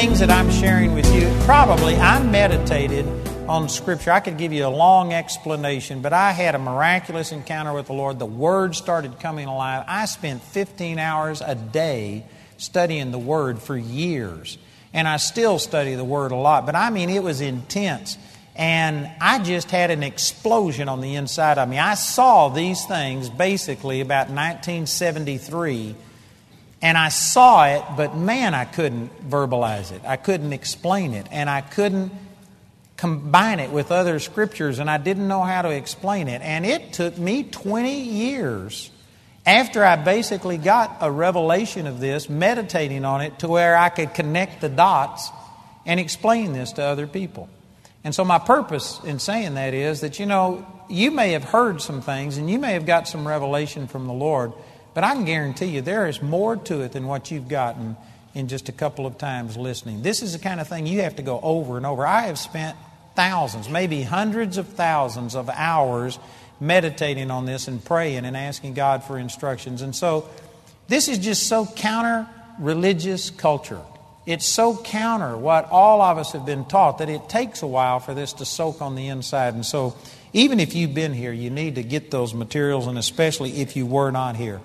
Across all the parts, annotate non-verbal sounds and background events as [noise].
things that I'm sharing with you, probably I meditated on Scripture. I could give you a long explanation, but I had a miraculous encounter with the Lord. The Word started coming alive. I spent 15 hours a day studying the Word for years, and I still study the Word a lot, but I mean, it was intense. And I just had an explosion on the inside of me. I saw these things basically about 1973 and I saw it, but man, I couldn't verbalize it. I couldn't explain it. And I couldn't combine it with other scriptures, and I didn't know how to explain it. And it took me 20 years after I basically got a revelation of this, meditating on it, to where I could connect the dots and explain this to other people. And so, my purpose in saying that is that, you know, you may have heard some things and you may have got some revelation from the Lord. But I can guarantee you there is more to it than what you've gotten in just a couple of times listening. This is the kind of thing you have to go over and over. I have spent thousands, maybe hundreds of thousands of hours meditating on this and praying and asking God for instructions. And so this is just so counter religious culture. It's so counter what all of us have been taught that it takes a while for this to soak on the inside. And so, even if you've been here, you need to get those materials, and especially if you were not here.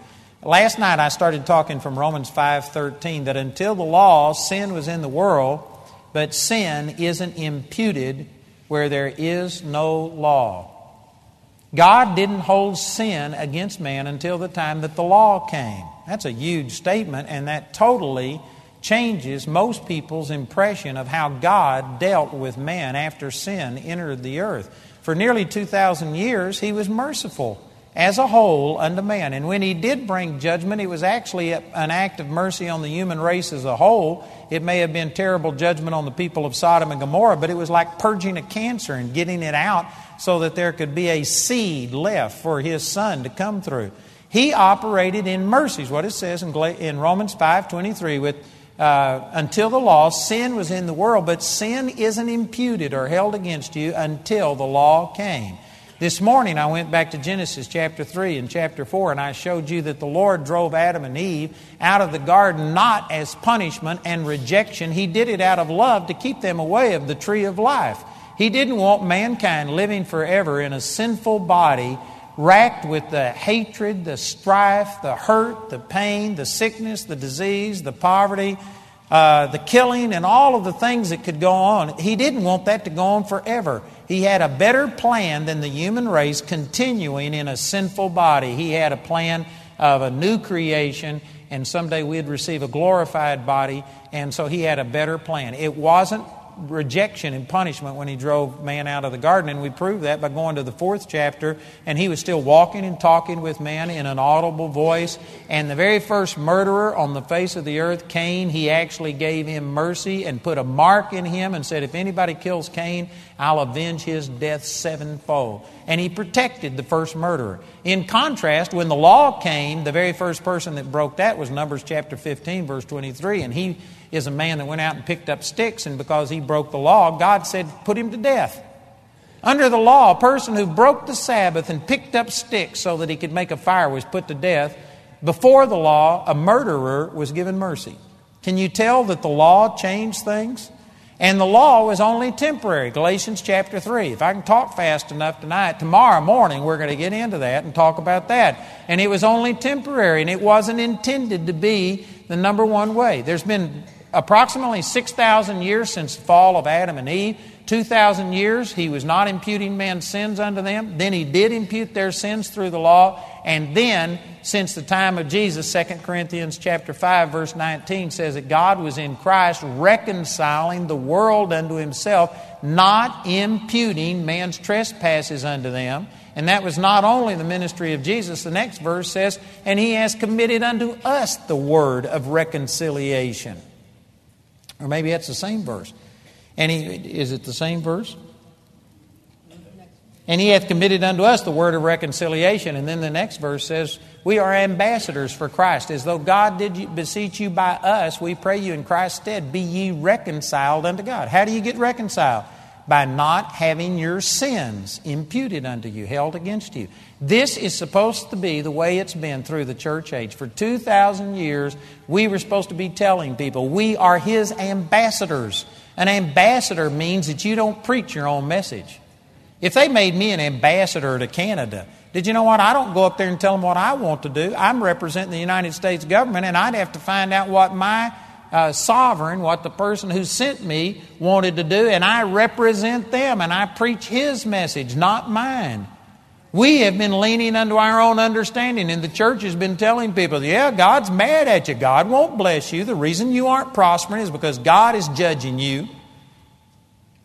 Last night I started talking from Romans 5:13 that until the law sin was in the world, but sin isn't imputed where there is no law. God didn't hold sin against man until the time that the law came. That's a huge statement and that totally changes most people's impression of how God dealt with man after sin entered the earth. For nearly 2,000 years, he was merciful as a whole unto man. And when he did bring judgment, it was actually an act of mercy on the human race as a whole. It may have been terrible judgment on the people of Sodom and Gomorrah, but it was like purging a cancer and getting it out so that there could be a seed left for his son to come through. He operated in mercies, what it says in, Romans 5.23, with uh, until the law, sin was in the world, but sin isn't imputed or held against you until the law came. This morning I went back to Genesis chapter 3 and chapter 4, and I showed you that the Lord drove Adam and Eve out of the garden not as punishment and rejection. He did it out of love to keep them away of the tree of life. He didn't want mankind living forever in a sinful body, racked with the hatred, the strife, the hurt, the pain, the sickness, the disease, the poverty, uh, the killing, and all of the things that could go on. He didn't want that to go on forever. He had a better plan than the human race continuing in a sinful body. He had a plan of a new creation, and someday we'd receive a glorified body, and so he had a better plan. It wasn't rejection and punishment when he drove man out of the garden. And we prove that by going to the fourth chapter, and he was still walking and talking with man in an audible voice. And the very first murderer on the face of the earth, Cain, he actually gave him mercy and put a mark in him and said, If anybody kills Cain, I'll avenge his death sevenfold. And he protected the first murderer. In contrast, when the law came, the very first person that broke that was Numbers chapter 15, verse 23. And he is a man that went out and picked up sticks, and because he broke the law, God said, put him to death. Under the law, a person who broke the Sabbath and picked up sticks so that he could make a fire was put to death. Before the law, a murderer was given mercy. Can you tell that the law changed things? And the law was only temporary. Galatians chapter 3. If I can talk fast enough tonight, tomorrow morning we're going to get into that and talk about that. And it was only temporary and it wasn't intended to be the number one way. There's been approximately 6,000 years since the fall of Adam and Eve. 2,000 years, he was not imputing man's sins unto them. Then he did impute their sins through the law. And then, since the time of Jesus, 2 Corinthians chapter 5, verse 19 says that God was in Christ reconciling the world unto himself, not imputing man's trespasses unto them. And that was not only the ministry of Jesus. The next verse says, And he has committed unto us the word of reconciliation. Or maybe that's the same verse. And he, is it the same verse? And he hath committed unto us the word of reconciliation. And then the next verse says, We are ambassadors for Christ. As though God did beseech you by us, we pray you in Christ's stead, be ye reconciled unto God. How do you get reconciled? By not having your sins imputed unto you, held against you. This is supposed to be the way it's been through the church age. For 2,000 years, we were supposed to be telling people we are His ambassadors. An ambassador means that you don't preach your own message. If they made me an ambassador to Canada, did you know what? I don't go up there and tell them what I want to do. I'm representing the United States government, and I'd have to find out what my uh, sovereign, what the person who sent me wanted to do, and I represent them and I preach his message, not mine. We have been leaning unto our own understanding, and the church has been telling people, yeah, God's mad at you. God won't bless you. The reason you aren't prospering is because God is judging you.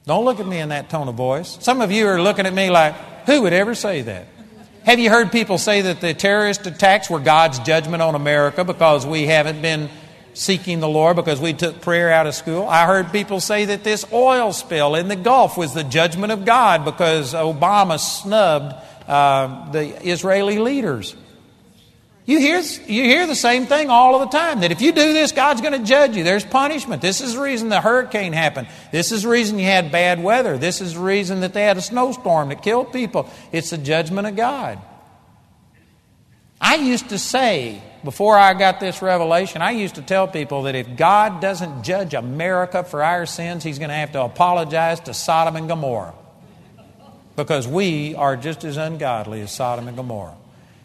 Don't look at me in that tone of voice. Some of you are looking at me like, who would ever say that? Have you heard people say that the terrorist attacks were God's judgment on America because we haven't been seeking the Lord because we took prayer out of school. I heard people say that this oil spill in the Gulf was the judgment of God because Obama snubbed uh, the Israeli leaders. You hear, you hear the same thing all of the time that if you do this, God's going to judge you. There's punishment. This is the reason the hurricane happened. This is the reason you had bad weather. This is the reason that they had a snowstorm that killed people. It's the judgment of God. I used to say, before I got this revelation, I used to tell people that if God doesn't judge America for our sins, He's going to have to apologize to Sodom and Gomorrah. Because we are just as ungodly as Sodom and Gomorrah.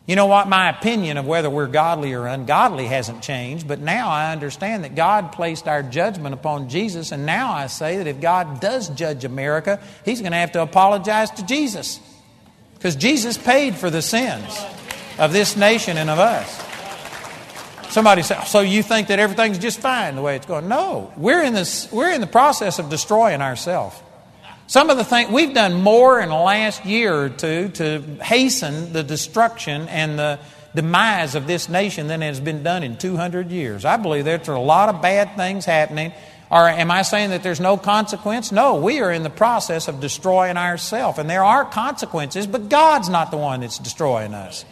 You know what? My opinion of whether we're godly or ungodly hasn't changed, but now I understand that God placed our judgment upon Jesus, and now I say that if God does judge America, He's going to have to apologize to Jesus. Because Jesus paid for the sins of this nation and of us. Somebody said, "So you think that everything's just fine the way it's going?" No, we're in this. We're in the process of destroying ourselves. Some of the things we've done more in the last year or two to hasten the destruction and the demise of this nation than has been done in 200 years. I believe there's a lot of bad things happening. Or am I saying that there's no consequence? No, we are in the process of destroying ourselves, and there are consequences, but God's not the one that's destroying us.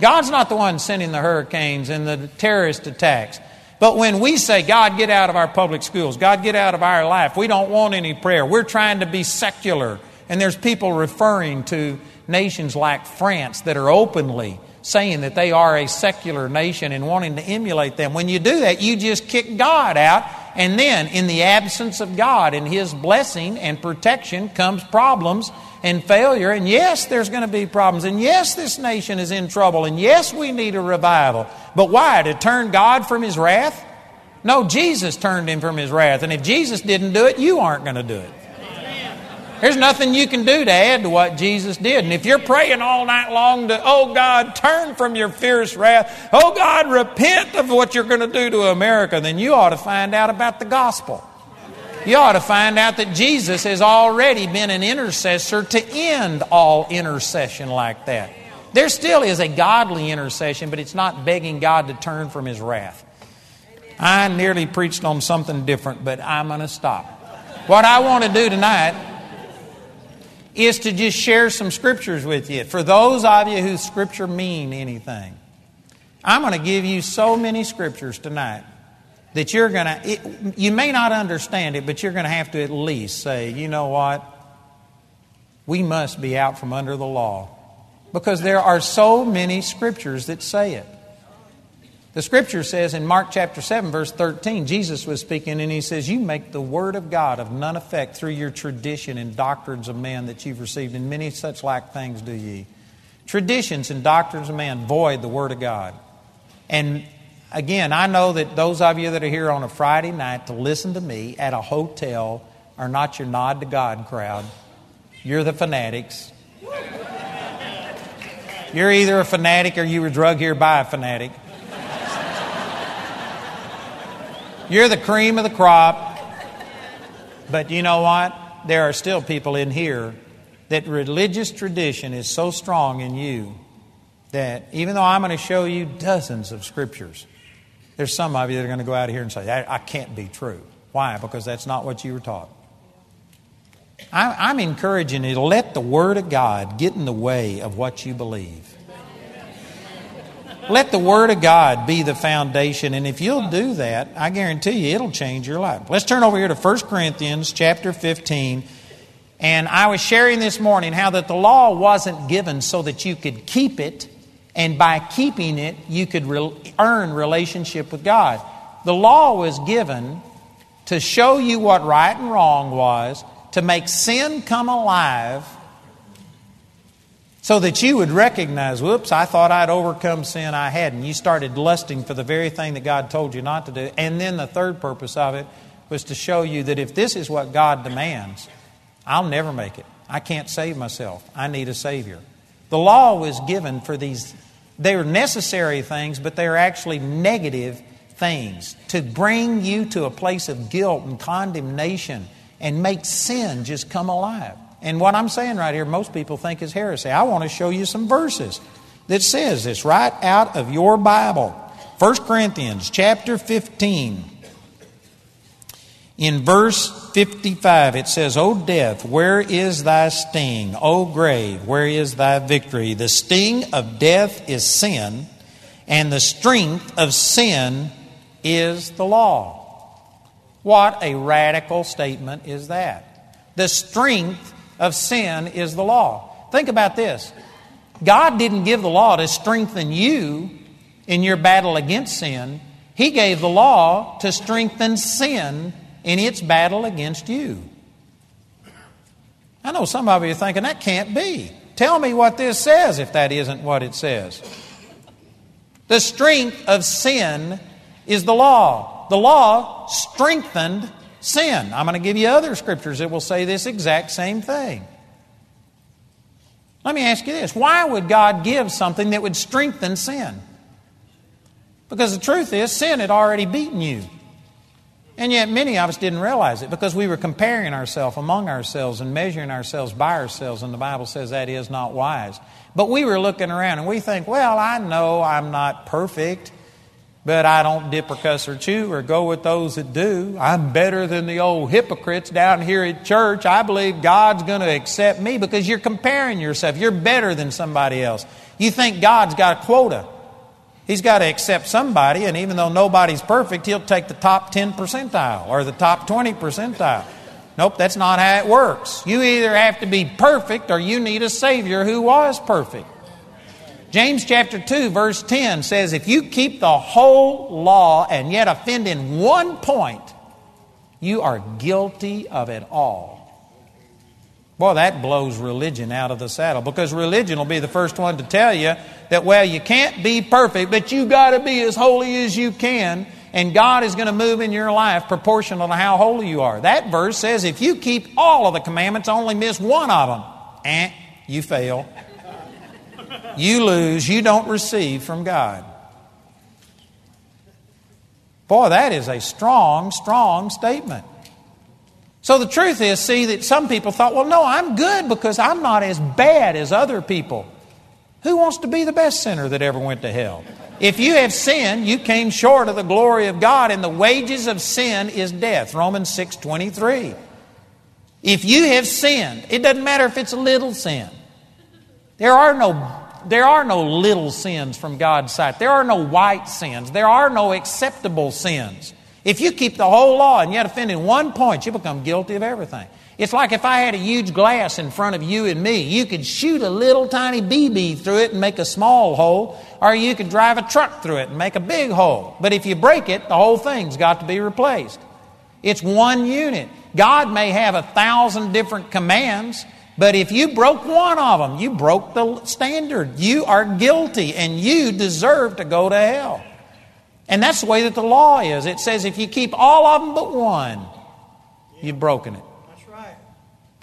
God's not the one sending the hurricanes and the terrorist attacks. But when we say, God, get out of our public schools, God, get out of our life, we don't want any prayer. We're trying to be secular. And there's people referring to nations like France that are openly saying that they are a secular nation and wanting to emulate them. When you do that, you just kick God out. And then, in the absence of God and His blessing and protection, comes problems and failure. And yes, there's going to be problems. And yes, this nation is in trouble. And yes, we need a revival. But why? To turn God from His wrath? No, Jesus turned Him from His wrath. And if Jesus didn't do it, you aren't going to do it. There's nothing you can do to add to what Jesus did. And if you're praying all night long to, oh God, turn from your fierce wrath, oh God, repent of what you're going to do to America, then you ought to find out about the gospel you ought to find out that Jesus has already been an intercessor to end all intercession like that. There still is a godly intercession, but it's not begging God to turn from his wrath. I nearly preached on something different, but I'm going to stop. What I want to do tonight is to just share some scriptures with you. For those of you whose scripture mean anything, I'm going to give you so many scriptures tonight that you're going to, you may not understand it, but you're going to have to at least say, you know what? We must be out from under the law. Because there are so many scriptures that say it. The scripture says in Mark chapter 7, verse 13, Jesus was speaking and he says, You make the word of God of none effect through your tradition and doctrines of men that you've received, and many such like things do ye. Traditions and doctrines of men void the word of God. And again, I know that those of you that are here on a Friday night to listen to me at a hotel are not your nod to God crowd. You're the fanatics. You're either a fanatic or you were drugged here by a fanatic. You're the cream of the crop. But you know what? There are still people in here that religious tradition is so strong in you that even though I'm going to show you dozens of scriptures there's some of you that are going to go out of here and say, I, I can't be true. Why? Because that's not what you were taught. I, I'm encouraging you to let the Word of God get in the way of what you believe. Let the Word of God be the foundation, and if you'll do that, I guarantee you it'll change your life. Let's turn over here to 1 Corinthians chapter 15. And I was sharing this morning how that the law wasn't given so that you could keep it, and by keeping it, you could re- earn relationship with God. The law was given to show you what right and wrong was, to make sin come alive, so that you would recognize, whoops, I thought I'd overcome sin, I hadn't. You started lusting for the very thing that God told you not to do. And then the third purpose of it was to show you that if this is what God demands, I'll never make it. I can't save myself. I need a Savior. The law was given for these, they were necessary things, but they are actually negative things to bring you to a place of guilt and condemnation and make sin just come alive. And what I'm saying right here, most people think is heresy. I want to show you some verses that says this right out of your Bible. 1 Corinthians chapter 15. In verse 55, it says, O death, where is thy sting? O grave, where is thy victory? The sting of death is sin, and the strength of sin is the law. What a radical statement is that? The strength of sin is the law. Think about this God didn't give the law to strengthen you in your battle against sin, He gave the law to strengthen sin in its battle against you. I know some of you are thinking, that can't be. Tell me what this says if that isn't what it says. The strength of sin is the law. The law strengthened sin. I'm going to give you other scriptures that will say this exact same thing. Let me ask you this why would God give something that would strengthen sin? Because the truth is, sin had already beaten you. And yet, many of us didn't realize it because we were comparing ourselves among ourselves and measuring ourselves by ourselves, and the Bible says that is not wise. But we were looking around and we think, well, I know I'm not perfect, but I don't dip or cuss or chew or go with those that do. I'm better than the old hypocrites down here at church. I believe God's going to accept me because you're comparing yourself. You're better than somebody else. You think God's got a quota. He's got to accept somebody, and even though nobody's perfect, he'll take the top 10 percentile or the top 20 percentile. Nope, that's not how it works. You either have to be perfect or you need a Savior who was perfect. James chapter 2, verse 10 says, If you keep the whole law and yet offend in one point, you are guilty of it all. Boy, that blows religion out of the saddle because religion will be the first one to tell you that, well, you can't be perfect, but you got to be as holy as you can, and God is going to move in your life proportional to how holy you are. That verse says if you keep all of the commandments, only miss one of them, eh, you fail. You lose, you don't receive from God. Boy, that is a strong, strong statement. So the truth is, see, that some people thought, well, no, I'm good because I'm not as bad as other people. Who wants to be the best sinner that ever went to hell? If you have sinned, you came short of the glory of God, and the wages of sin is death. Romans 6 23. If you have sinned, it doesn't matter if it's a little sin. There are no, there are no little sins from God's sight. There are no white sins. There are no acceptable sins. If you keep the whole law and yet offend in one point, you become guilty of everything. It's like if I had a huge glass in front of you and me. You could shoot a little tiny BB through it and make a small hole, or you could drive a truck through it and make a big hole. But if you break it, the whole thing's got to be replaced. It's one unit. God may have a thousand different commands, but if you broke one of them, you broke the standard. You are guilty and you deserve to go to hell. And that's the way that the law is. It says if you keep all of them but one, you've broken it. That's right.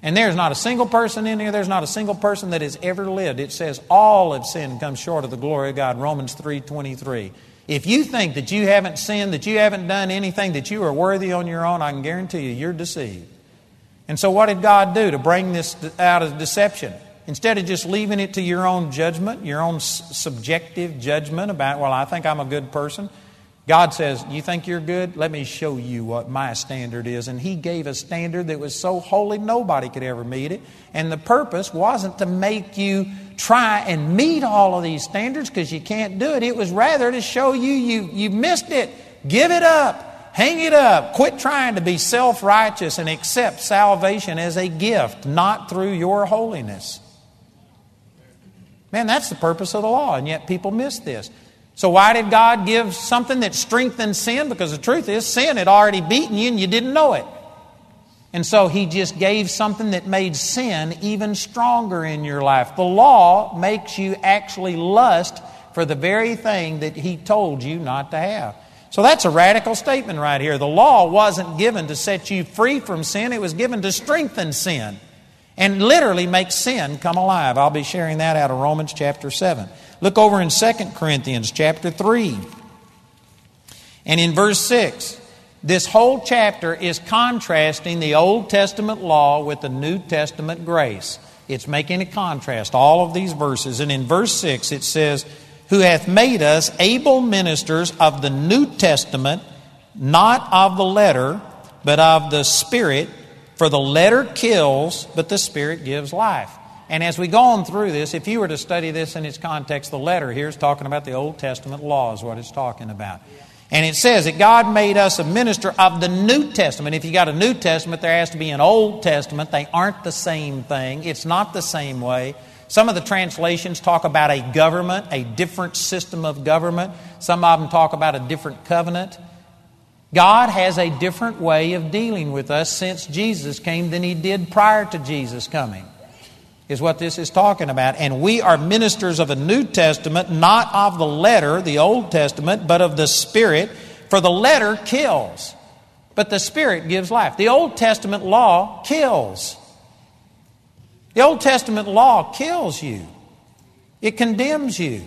And there's not a single person in here, there's not a single person that has ever lived. It says all have sinned and come short of the glory of God. Romans 3.23. If you think that you haven't sinned, that you haven't done anything, that you are worthy on your own, I can guarantee you, you're deceived. And so what did God do to bring this out of deception? Instead of just leaving it to your own judgment, your own subjective judgment about, well, I think I'm a good person, God says, You think you're good? Let me show you what my standard is. And He gave a standard that was so holy nobody could ever meet it. And the purpose wasn't to make you try and meet all of these standards because you can't do it. It was rather to show you, you you missed it. Give it up. Hang it up. Quit trying to be self righteous and accept salvation as a gift, not through your holiness. Man, that's the purpose of the law, and yet people miss this. So, why did God give something that strengthened sin? Because the truth is, sin had already beaten you and you didn't know it. And so, He just gave something that made sin even stronger in your life. The law makes you actually lust for the very thing that He told you not to have. So, that's a radical statement right here. The law wasn't given to set you free from sin, it was given to strengthen sin and literally make sin come alive. I'll be sharing that out of Romans chapter 7. Look over in 2 Corinthians chapter 3. And in verse 6, this whole chapter is contrasting the Old Testament law with the New Testament grace. It's making a contrast, all of these verses. And in verse 6, it says, Who hath made us able ministers of the New Testament, not of the letter, but of the Spirit. For the letter kills, but the Spirit gives life. And as we go on through this, if you were to study this in its context, the letter here is talking about the Old Testament law, is what it's talking about. And it says that God made us a minister of the New Testament. If you got a New Testament, there has to be an Old Testament. They aren't the same thing, it's not the same way. Some of the translations talk about a government, a different system of government. Some of them talk about a different covenant. God has a different way of dealing with us since Jesus came than He did prior to Jesus coming is what this is talking about. And we are ministers of a New Testament, not of the letter, the Old Testament, but of the Spirit. For the letter kills, but the Spirit gives life. The Old Testament law kills. The Old Testament law kills you, it condemns you.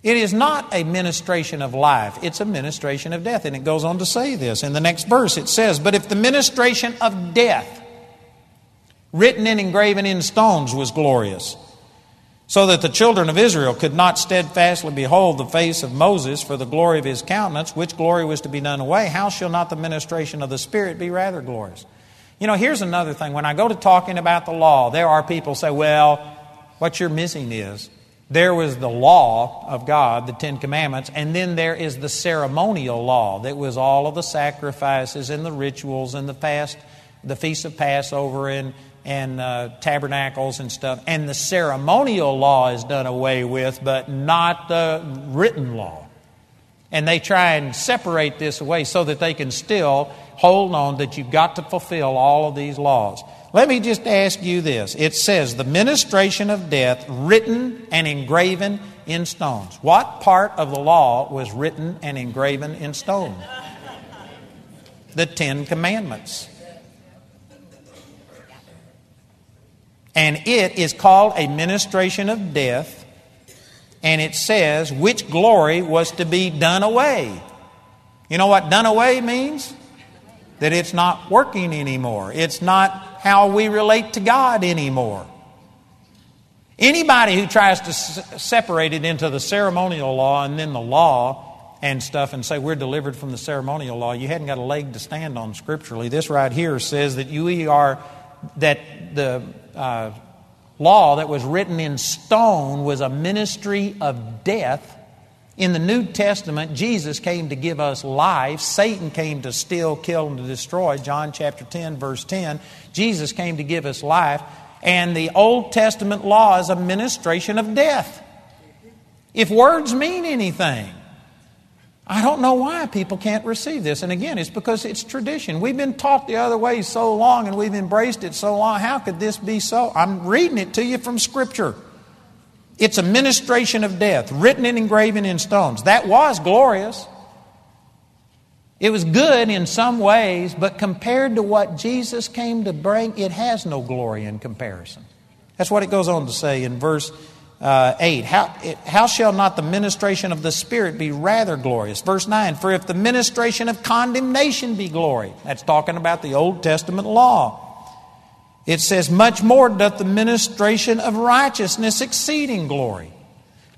It is not a ministration of life, it's a ministration of death. And it goes on to say this in the next verse. It says, But if the ministration of death, written and engraven in stones, was glorious, so that the children of Israel could not steadfastly behold the face of Moses for the glory of his countenance, which glory was to be done away. How shall not the ministration of the Spirit be rather glorious? You know, here's another thing. When I go to talking about the law, there are people say, well, what you're missing is there was the law of God, the Ten Commandments, and then there is the ceremonial law that was all of the sacrifices and the rituals and the fast, the Feast of Passover and and uh, tabernacles and stuff. And the ceremonial law is done away with, but not the written law. And they try and separate this away so that they can still hold on that you've got to fulfill all of these laws. Let me just ask you this. It says, the ministration of death written and engraven in stones. What part of the law was written and engraven in stone? The Ten Commandments. And it is called a ministration of death. And it says which glory was to be done away. You know what done away means? That it's not working anymore. It's not how we relate to God anymore. Anybody who tries to s- separate it into the ceremonial law and then the law and stuff and say we're delivered from the ceremonial law, you hadn't got a leg to stand on scripturally. This right here says that you are that the uh, law that was written in stone was a ministry of death. In the New Testament, Jesus came to give us life. Satan came to steal, kill, and to destroy. John chapter 10, verse 10. Jesus came to give us life. And the Old Testament law is a ministration of death. If words mean anything, I don't know why people can't receive this. And again, it's because it's tradition. We've been taught the other way so long and we've embraced it so long. How could this be so? I'm reading it to you from Scripture. It's a ministration of death, written and engraven in stones. That was glorious. It was good in some ways, but compared to what Jesus came to bring, it has no glory in comparison. That's what it goes on to say in verse uh, 8. How, it, how shall not the ministration of the Spirit be rather glorious? Verse 9. For if the ministration of condemnation be glory, that's talking about the Old Testament law. It says, much more doth the ministration of righteousness exceeding glory.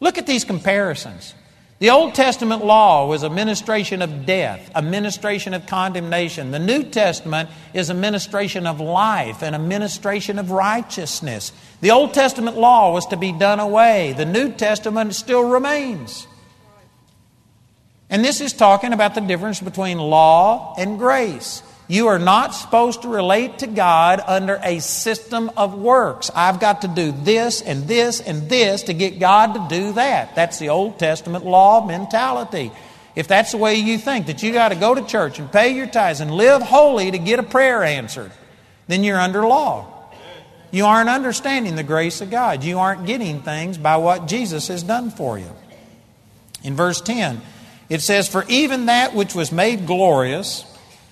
Look at these comparisons. The Old Testament law was a ministration of death, a ministration of condemnation. The New Testament is a ministration of life and a ministration of righteousness. The Old Testament law was to be done away, the New Testament still remains. And this is talking about the difference between law and grace. You are not supposed to relate to God under a system of works. I've got to do this and this and this to get God to do that. That's the Old Testament law mentality. If that's the way you think, that you got to go to church and pay your tithes and live holy to get a prayer answered, then you're under law. You aren't understanding the grace of God. You aren't getting things by what Jesus has done for you. In verse 10, it says, For even that which was made glorious,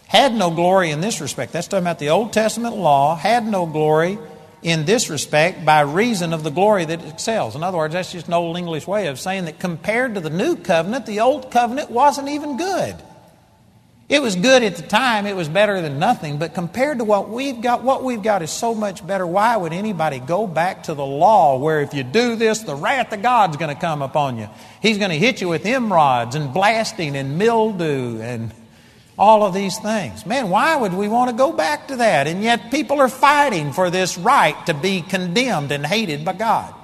had no glory in this respect. That's talking about the Old Testament law, had no glory in this respect by reason of the glory that excels. In other words, that's just an old English way of saying that compared to the new covenant, the old covenant wasn't even good. It was good at the time, it was better than nothing, but compared to what we've got, what we've got is so much better. Why would anybody go back to the law where if you do this, the wrath of God's going to come upon you? He's going to hit you with emerods and blasting and mildew and all of these things. Man, why would we want to go back to that? And yet people are fighting for this right to be condemned and hated by God.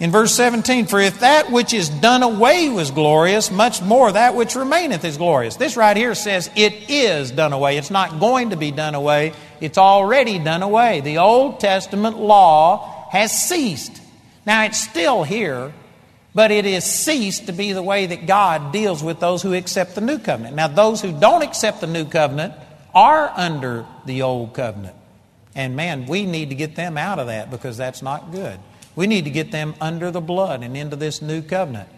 In verse 17, for if that which is done away was glorious, much more that which remaineth is glorious. This right here says it is done away. It's not going to be done away, it's already done away. The Old Testament law has ceased. Now it's still here, but it has ceased to be the way that God deals with those who accept the new covenant. Now, those who don't accept the new covenant are under the old covenant. And man, we need to get them out of that because that's not good. We need to get them under the blood and into this new covenant.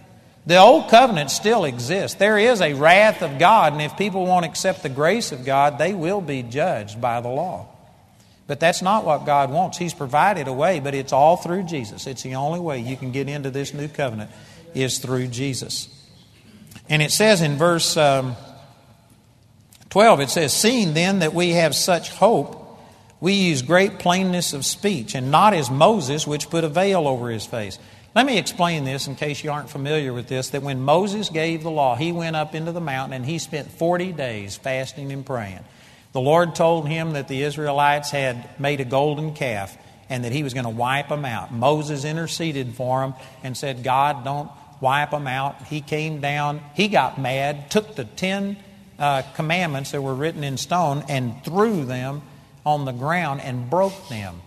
The old covenant still exists. There is a wrath of God, and if people won't accept the grace of God, they will be judged by the law. But that's not what God wants. He's provided a way, but it's all through Jesus. It's the only way you can get into this new covenant is through Jesus. And it says in verse um, 12, it says, Seeing then that we have such hope, we use great plainness of speech, and not as Moses, which put a veil over his face. Let me explain this in case you aren't familiar with this that when Moses gave the law, he went up into the mountain and he spent 40 days fasting and praying. The Lord told him that the Israelites had made a golden calf and that he was going to wipe them out. Moses interceded for him and said, God, don't wipe them out. He came down, he got mad, took the ten uh, commandments that were written in stone and threw them on the ground and broke them.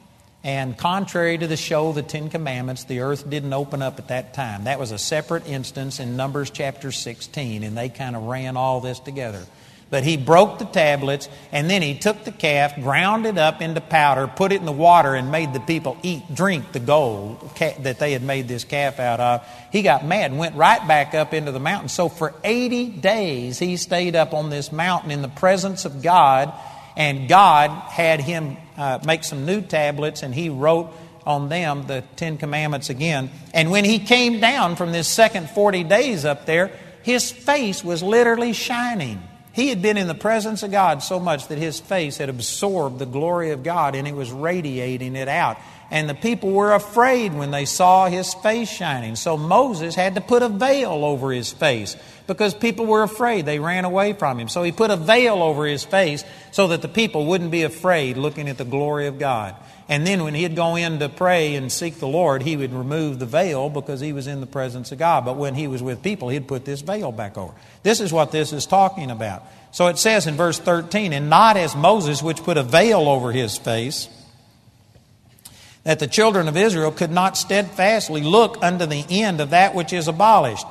And contrary to the show of the Ten Commandments, the earth didn't open up at that time. That was a separate instance in Numbers chapter 16, and they kind of ran all this together. But he broke the tablets, and then he took the calf, ground it up into powder, put it in the water, and made the people eat, drink the gold that they had made this calf out of. He got mad and went right back up into the mountain. So for 80 days, he stayed up on this mountain in the presence of God, and God had him uh, make some new tablets, and he wrote on them the Ten Commandments again. And when he came down from this second 40 days up there, his face was literally shining. He had been in the presence of God so much that his face had absorbed the glory of God and it was radiating it out. And the people were afraid when they saw his face shining. So Moses had to put a veil over his face because people were afraid. They ran away from him. So he put a veil over his face so that the people wouldn't be afraid looking at the glory of God. And then when he'd go in to pray and seek the Lord, he would remove the veil because he was in the presence of God. But when he was with people, he'd put this veil back over. This is what this is talking about. So it says in verse 13, and not as Moses, which put a veil over his face, that the children of Israel could not steadfastly look unto the end of that which is abolished.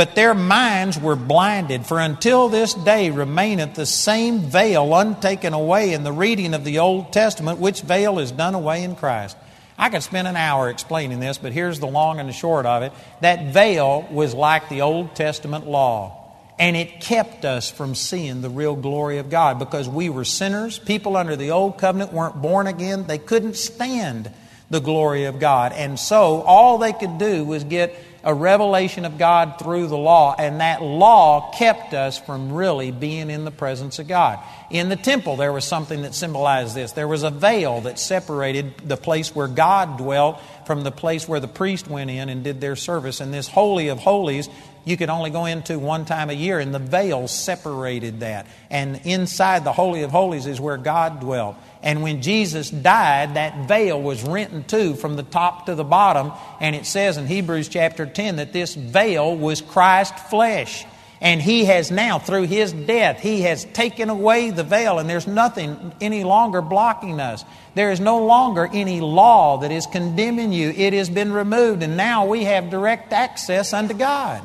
But their minds were blinded, for until this day remaineth the same veil untaken away in the reading of the Old Testament, which veil is done away in Christ. I could spend an hour explaining this, but here's the long and the short of it. That veil was like the Old Testament law. And it kept us from seeing the real glory of God because we were sinners. People under the old covenant weren't born again. They couldn't stand the glory of God. And so all they could do was get a revelation of God through the law, and that law kept us from really being in the presence of God. In the temple, there was something that symbolized this. There was a veil that separated the place where God dwelt from the place where the priest went in and did their service. And this Holy of Holies you could only go into one time a year, and the veil separated that. And inside the Holy of Holies is where God dwelt. And when Jesus died, that veil was rent in two from the top to the bottom. And it says in Hebrews chapter 10 that this veil was Christ's flesh. And he has now, through his death, he has taken away the veil, and there's nothing any longer blocking us. There is no longer any law that is condemning you. It has been removed, and now we have direct access unto God.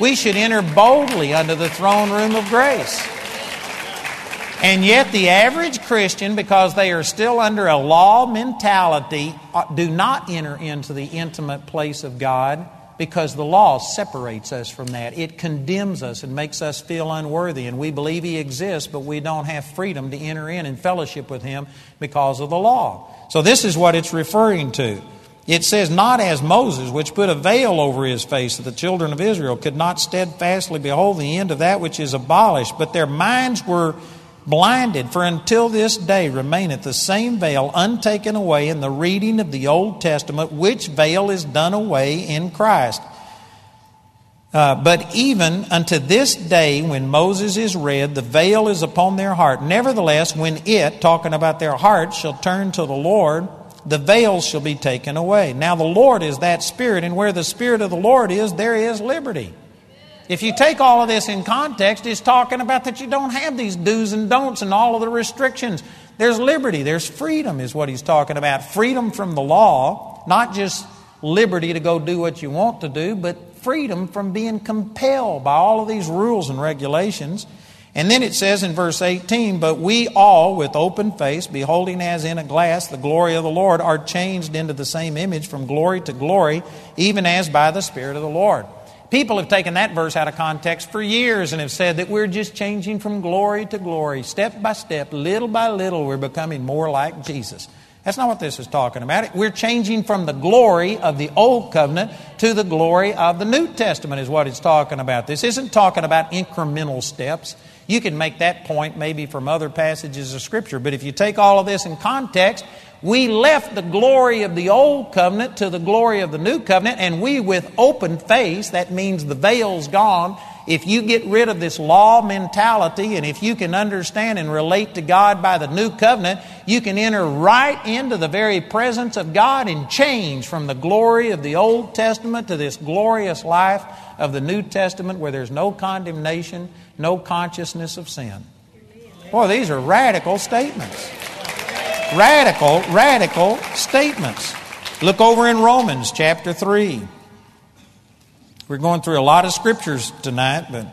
We should enter boldly under the throne room of grace. And yet, the average Christian, because they are still under a law mentality, uh, do not enter into the intimate place of God because the law separates us from that. It condemns us and makes us feel unworthy. And we believe He exists, but we don't have freedom to enter in and fellowship with Him because of the law. So, this is what it's referring to. It says, Not as Moses, which put a veil over his face, that the children of Israel could not steadfastly behold the end of that which is abolished, but their minds were blinded, for until this day remaineth the same veil untaken away in the reading of the Old Testament, which veil is done away in Christ. Uh, but even unto this day, when Moses is read, the veil is upon their heart. Nevertheless, when it, talking about their heart, shall turn to the Lord, the veil shall be taken away. Now, the Lord is that Spirit, and where the Spirit of the Lord is, there is liberty. If you take all of this in context, it's talking about that you don't have these do's and don'ts and all of the restrictions. There's liberty, there's freedom, is what he's talking about. Freedom from the law, not just liberty to go do what you want to do, but freedom from being compelled by all of these rules and regulations. And then it says in verse 18, But we all, with open face, beholding as in a glass the glory of the Lord, are changed into the same image from glory to glory, even as by the Spirit of the Lord. People have taken that verse out of context for years and have said that we're just changing from glory to glory. Step by step, little by little, we're becoming more like Jesus. That's not what this is talking about. We're changing from the glory of the Old Covenant to the glory of the New Testament, is what it's talking about. This isn't talking about incremental steps. You can make that point maybe from other passages of Scripture, but if you take all of this in context, we left the glory of the old covenant to the glory of the new covenant, and we, with open face, that means the veil's gone. If you get rid of this law mentality, and if you can understand and relate to God by the new covenant, you can enter right into the very presence of God and change from the glory of the Old Testament to this glorious life of the New Testament where there's no condemnation, no consciousness of sin. Boy, these are radical statements radical, radical statements. Look over in Romans chapter 3. We're going through a lot of scriptures tonight, but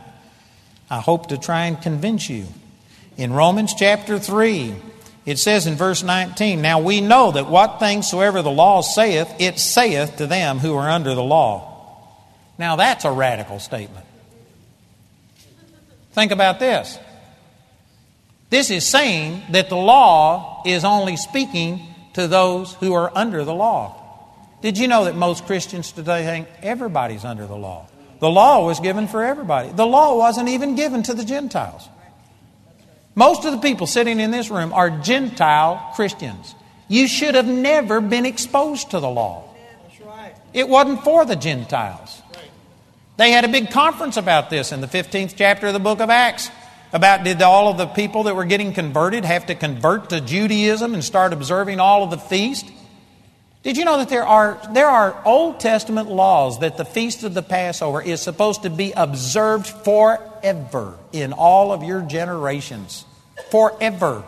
I hope to try and convince you. In Romans chapter 3, it says in verse 19, Now we know that what things soever the law saith, it saith to them who are under the law. Now that's a radical statement. Think about this. This is saying that the law is only speaking to those who are under the law. Did you know that most Christians today think everybody's under the law? The law was given for everybody. The law wasn't even given to the Gentiles. Most of the people sitting in this room are Gentile Christians. You should have never been exposed to the law. It wasn't for the Gentiles. They had a big conference about this in the 15th chapter of the book of Acts about did all of the people that were getting converted have to convert to Judaism and start observing all of the feast? Did you know that there are, there are Old Testament laws that the feast of the Passover is supposed to be observed forever in all of your generations? Forever.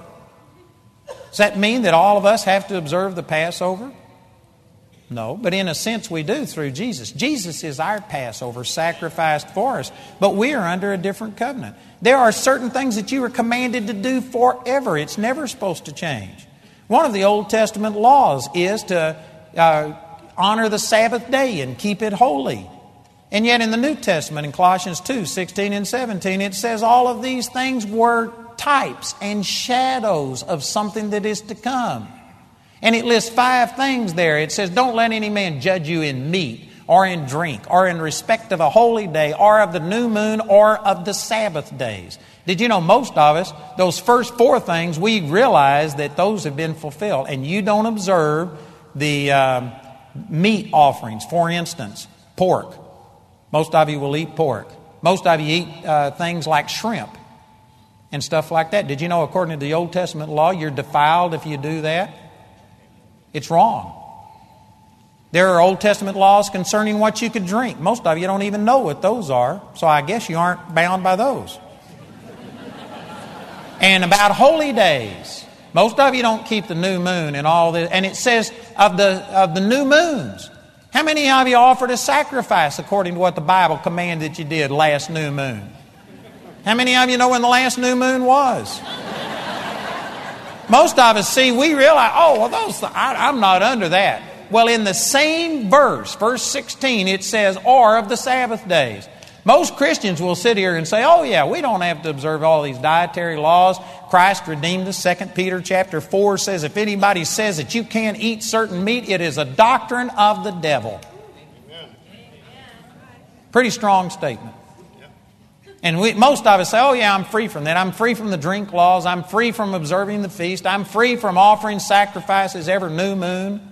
Does that mean that all of us have to observe the Passover? No, but in a sense we do through Jesus. Jesus is our Passover sacrificed for us, but we are under a different covenant. There are certain things that you are commanded to do forever, it's never supposed to change. One of the Old Testament laws is to uh, honor the Sabbath day and keep it holy. And yet in the New Testament, in Colossians 2 16 and 17, it says all of these things were types and shadows of something that is to come. And it lists five things there. It says, Don't let any man judge you in meat, or in drink, or in respect of a holy day, or of the new moon, or of the Sabbath days. Did you know most of us, those first four things, we realize that those have been fulfilled, and you don't observe the um, meat offerings, for instance, pork. Most of you will eat pork. Most of you eat uh, things like shrimp and stuff like that. Did you know, according to the Old Testament law, you're defiled if you do that? It's wrong. There are Old Testament laws concerning what you could drink. Most of you don't even know what those are, so I guess you aren't bound by those. and about holy days, most of you don't keep the new moon and all this. And it says of the, of the new moons, how many of you offered a sacrifice according to what the Bible commanded you did last new moon? How many of you know when the last new moon was? Most of us see, we realize, oh, well, those, I, I'm not under that. Well, in the same verse, verse 16, it says, or of the Sabbath days. Most Christians will sit here and say, oh, yeah, we don't have to observe all these dietary laws. Christ redeemed us. 2 Peter chapter 4 says, if anybody says that you can't eat certain meat, it is a doctrine of the devil. Pretty strong statement. And we, most of us say, oh, yeah, I'm free from that. I'm free from the drink laws. I'm free from observing the feast. I'm free from offering sacrifices every new moon.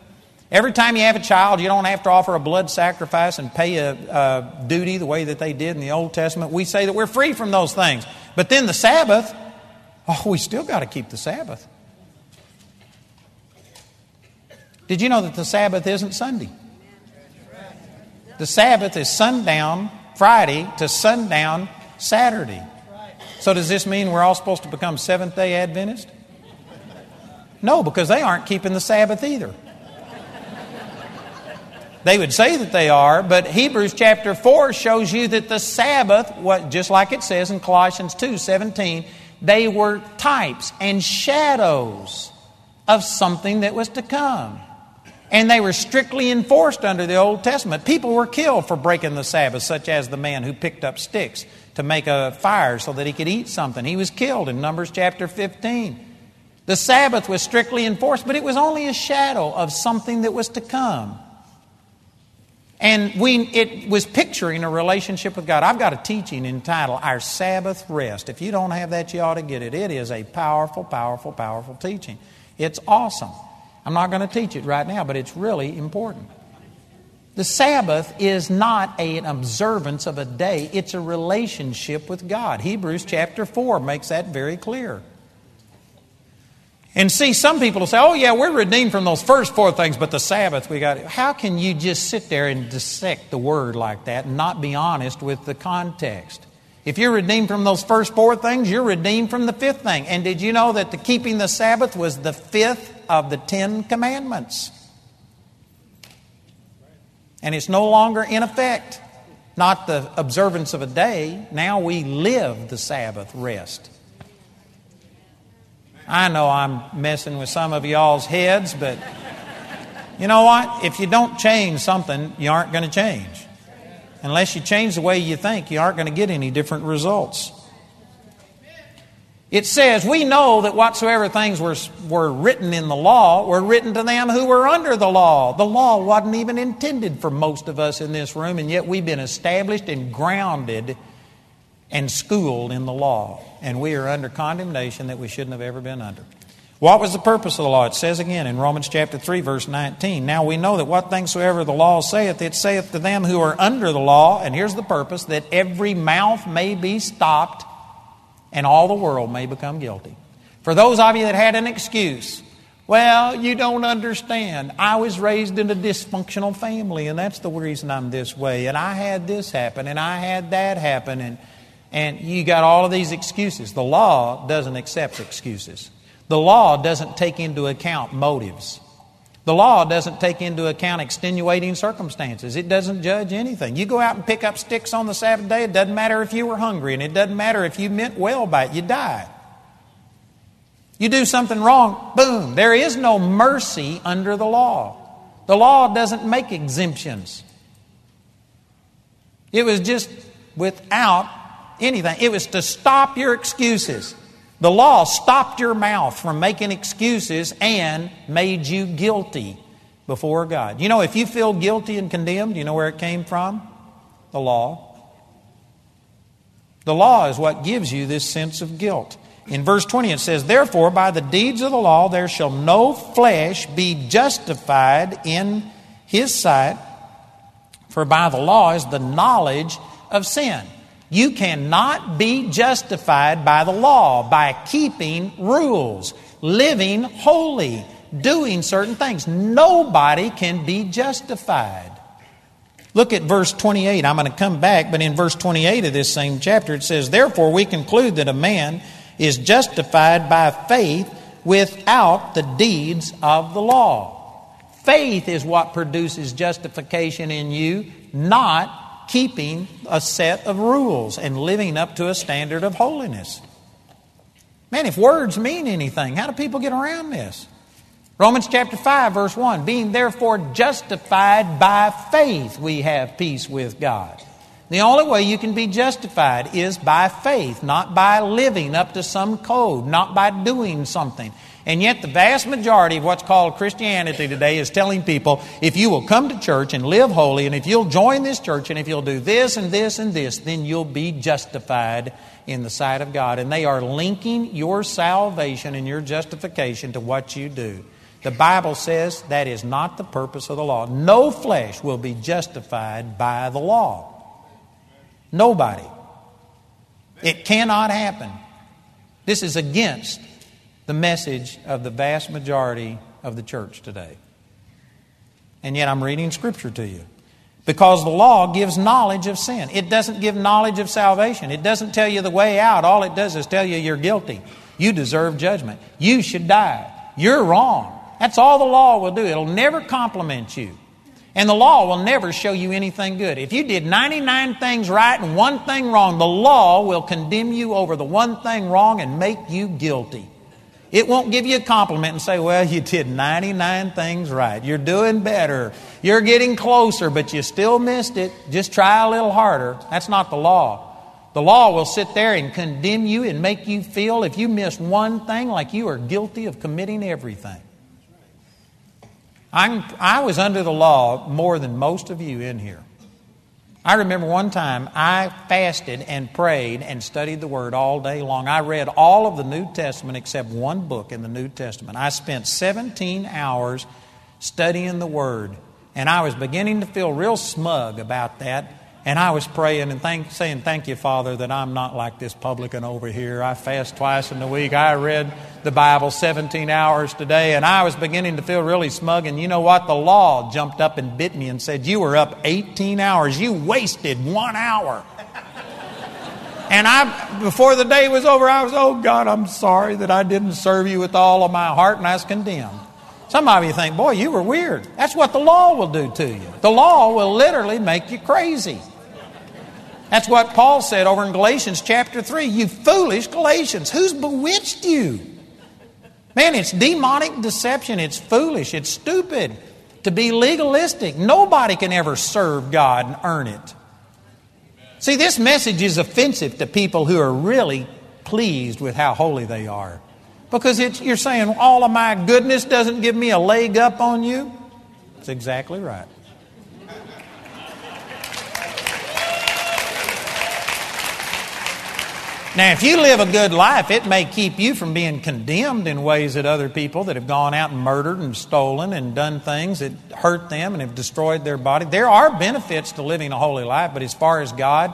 Every time you have a child, you don't have to offer a blood sacrifice and pay a, a, duty the way that they did in the Old Testament. We say that we're free from those things. But then the Sabbath, oh, we still got to keep the Sabbath. Did you know that the Sabbath isn't Sunday? The Sabbath is sundown Friday to sundown Saturday. So does this mean we're all supposed to become Seventh day Adventists? No, because they aren't keeping the Sabbath either. They would say that they are, but Hebrews chapter 4 shows you that the Sabbath, what, just like it says in Colossians 2 17, they were types and shadows of something that was to come. And they were strictly enforced under the Old Testament. People were killed for breaking the Sabbath, such as the man who picked up sticks to make a fire so that he could eat something. He was killed in Numbers chapter 15. The Sabbath was strictly enforced, but it was only a shadow of something that was to come. And we, it was picturing a relationship with God. I've got a teaching entitled Our Sabbath Rest. If you don't have that, you ought to get it. It is a powerful, powerful, powerful teaching. It's awesome. I'm not going to teach it right now, but it's really important. The Sabbath is not a, an observance of a day, it's a relationship with God. Hebrews chapter 4 makes that very clear. And see, some people will say, oh, yeah, we're redeemed from those first four things, but the Sabbath we got. it. How can you just sit there and dissect the word like that and not be honest with the context? If you're redeemed from those first four things, you're redeemed from the fifth thing. And did you know that the keeping the Sabbath was the fifth of the Ten Commandments? And it's no longer in effect. Not the observance of a day. Now we live the Sabbath rest. I know I'm messing with some of y'all's heads, but you know what? If you don't change something, you aren't going to change. Unless you change the way you think, you aren't going to get any different results. It says, We know that whatsoever things were, were written in the law were written to them who were under the law. The law wasn't even intended for most of us in this room, and yet we've been established and grounded and schooled in the law, and we are under condemnation that we shouldn't have ever been under. What was the purpose of the law? It says again in Romans chapter 3, verse 19. Now we know that what things soever the law saith, it saith to them who are under the law, and here's the purpose, that every mouth may be stopped and all the world may become guilty. For those of you that had an excuse, well, you don't understand. I was raised in a dysfunctional family, and that's the reason I'm this way, and I had this happen, and I had that happen, and and you got all of these excuses. The law doesn't accept excuses. The law doesn't take into account motives. The law doesn't take into account extenuating circumstances. It doesn't judge anything. You go out and pick up sticks on the Sabbath day, it doesn't matter if you were hungry, and it doesn't matter if you meant well by it, you die. You do something wrong, boom. There is no mercy under the law. The law doesn't make exemptions. It was just without anything. It was to stop your excuses. The law stopped your mouth from making excuses and made you guilty before God. You know, if you feel guilty and condemned, you know where it came from? The law. The law is what gives you this sense of guilt. In verse 20, it says, Therefore, by the deeds of the law, there shall no flesh be justified in his sight, For by the law is the knowledge of sin. You cannot be justified by the law, by keeping rules, living holy, doing certain things. Nobody can be justified. Look at verse 28. I'm going to come back, but in verse 28 of this same chapter it says, Therefore we conclude that a man is justified by faith without the deeds of the law. Faith is what produces justification in you, not keeping a set of rules and living up to a standard of holiness. Man, if words mean anything, how do people get around this? Romans chapter 5, verse 1 Being therefore justified by faith, we have peace with God. The only way you can be justified is by faith, not by living up to some code, not by doing something. And yet, the vast majority of what's called Christianity today is telling people if you will come to church and live holy, and if you'll join this church, and if you'll do this and this and this, then you'll be justified in the sight of God. And they are linking your salvation and your justification to what you do. The Bible says that is not the purpose of the law. No flesh will be justified by the law. Nobody. It cannot happen. This is against the message of the vast majority of the church today. And yet I'm reading Scripture to you. Because the law gives knowledge of sin. It doesn't give knowledge of salvation. It doesn't tell you the way out. All it does is tell you you're guilty. You deserve judgment. You should die. You're wrong. That's all the law will do. It'll never compliment you. And the law will never show you anything good. If you did 99 things right and one thing wrong, the law will condemn you over the one thing wrong and make you guilty. It won't give you a compliment and say, well, you did 99 things right. You're doing better. You're getting closer, but you still missed it. Just try a little harder. That's not the law. The law will sit there and condemn you and make you feel, if you miss one thing, like you are guilty of committing everything. I'm, I was under the law more than most of you in here. I remember one time I fasted and prayed and studied the Word all day long. I read all of the New Testament except one book in the New Testament. I spent 17 hours studying the Word, and I was beginning to feel real smug about that. And I was praying and thank, saying, Thank you, Father, that I'm not like this publican over here. I fast twice in the week. I read the Bible 17 hours today, and I was beginning to feel really smug. And you know what? The law jumped up and bit me and said, You were up 18 hours. You wasted one hour. [laughs] And I, before the day was over, I was, Oh God, I'm sorry that I didn't serve you with all of my heart, and I was condemned. Some of you think, Boy, you were weird. That's what the law will do to you. The law will literally make you crazy. That's what Paul said over in Galatians chapter 3. You foolish Galatians, who's bewitched you? Man, it's demonic deception. It's foolish. It's stupid to be legalistic. Nobody can ever serve God and earn it. See, this message is offensive to people who are really pleased with how holy they are. Because you're saying, all of my goodness doesn't give me a leg up on you? That's exactly right. Now, if you live a good life, it may keep you from being condemned in ways that other people that have gone out and murdered and stolen and done things that hurt them and have destroyed their body. There are benefits to living a holy life, but as far as God,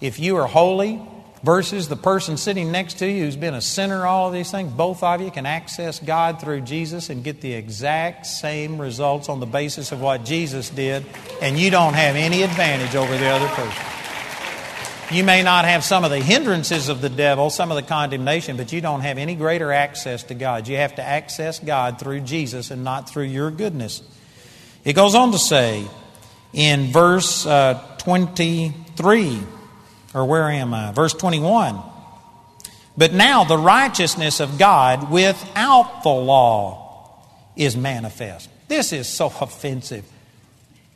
if you are holy versus the person sitting next to you who's been a sinner, all of these things, both of you can access God through Jesus and get the exact same results on the basis of what Jesus did, and you don't have any advantage over the other person. You may not have some of the hindrances of the devil, some of the condemnation, but you don't have any greater access to God. You have to access God through Jesus and not through your goodness. It goes on to say in verse uh, 23, or where am I? Verse 21. But now the righteousness of God without the law is manifest. This is so [laughs] offensive.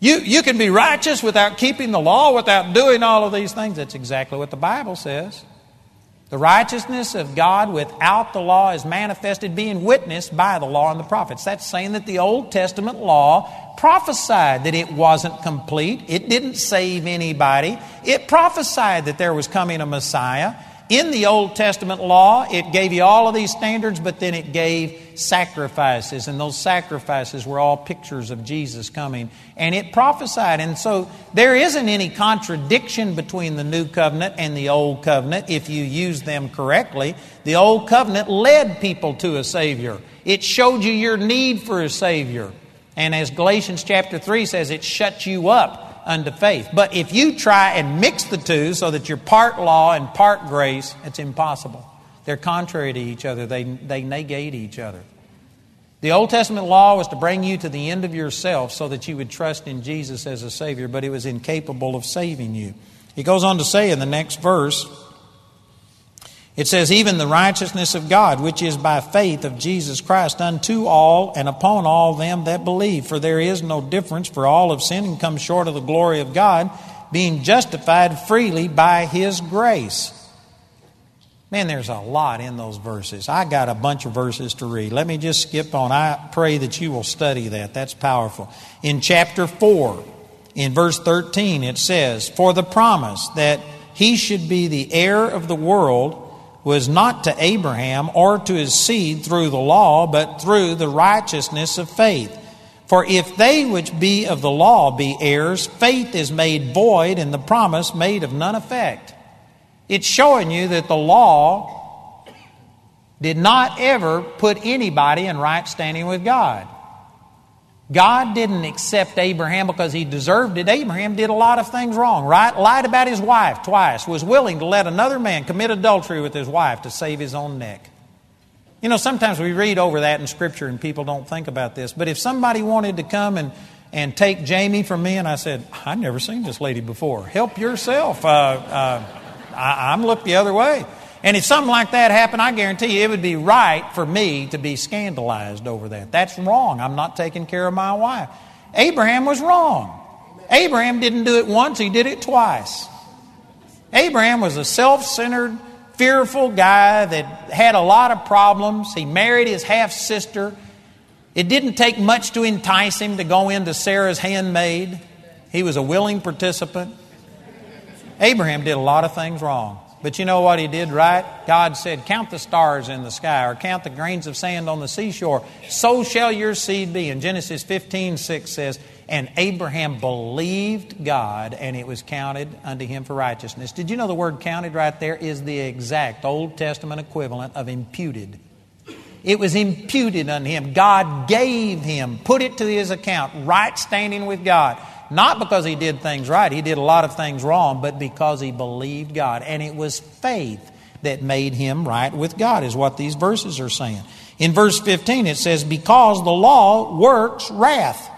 You, you can be righteous without keeping the law, without doing all of these things. That's exactly what the Bible says. The righteousness of God without the law is manifested, being witnessed by the law and the prophets. That's saying that the Old Testament law prophesied that it wasn't complete. It didn't save anybody. It prophesied that there was coming a Messiah. In the Old Testament law, it gave you all of these standards, but then it gave sacrifices, and those sacrifices were all pictures of Jesus coming. And it prophesied. And so there isn't any contradiction between the new covenant and the old covenant if you use them correctly. The old covenant led people to a Savior, it showed you your need for a Savior. And as Galatians chapter 3 says, it shuts you up unto faith. But if you try and mix the two so that you're part law and part grace, it's impossible. They're contrary to each other, they, they negate each other. The Old Testament law was to bring you to the end of yourself so that you would trust in Jesus as a Savior, but it was incapable of saving you. He goes on to say in the next verse, it says, Even the righteousness of God, which is by faith of Jesus Christ, unto all and upon all them that believe. For there is no difference, for all have sinned and come short of the glory of God, being justified freely by His grace. Man, there's a lot in those verses. I got a bunch of verses to read. Let me just skip on. I pray that you will study that. That's powerful. In chapter 4, in verse 13, it says, For the promise that he should be the heir of the world was not to Abraham or to his seed through the law, but through the righteousness of faith. For if they which be of the law be heirs, faith is made void and the promise made of none effect. It's showing you that the law did not ever put anybody in right standing with God. God didn't accept Abraham because he deserved it. Abraham did a lot of things wrong, right? Lied about his wife twice, was willing to let another man commit adultery with his wife to save his own neck. You know, sometimes we read over that in Scripture and people don't think about this. But if somebody wanted to come and, and take Jamie from me, and I said, I've never seen this lady before, help yourself. Uh, uh, I, I'm looked the other way. And if something like that happened, I guarantee you it would be right for me to be scandalized over that. That's wrong. I'm not taking care of my wife. Abraham was wrong. Abraham didn't do it once, he did it twice. Abraham was a self centered, fearful guy that had a lot of problems. He married his half sister. It didn't take much to entice him to go into Sarah's handmaid. He was a willing participant. Abraham did a lot of things wrong. But you know what he did right? God said, Count the stars in the sky, or count the grains of sand on the seashore. So shall your seed be. And Genesis 15 6 says, And Abraham believed God, and it was counted unto him for righteousness. Did you know the word counted right there is the exact Old Testament equivalent of imputed? It was imputed unto him. God gave him, put it to his account, right standing with God. Not because he did things right, he did a lot of things wrong, but because he believed God. And it was faith that made him right with God, is what these verses are saying. In verse 15, it says, Because the law works wrath.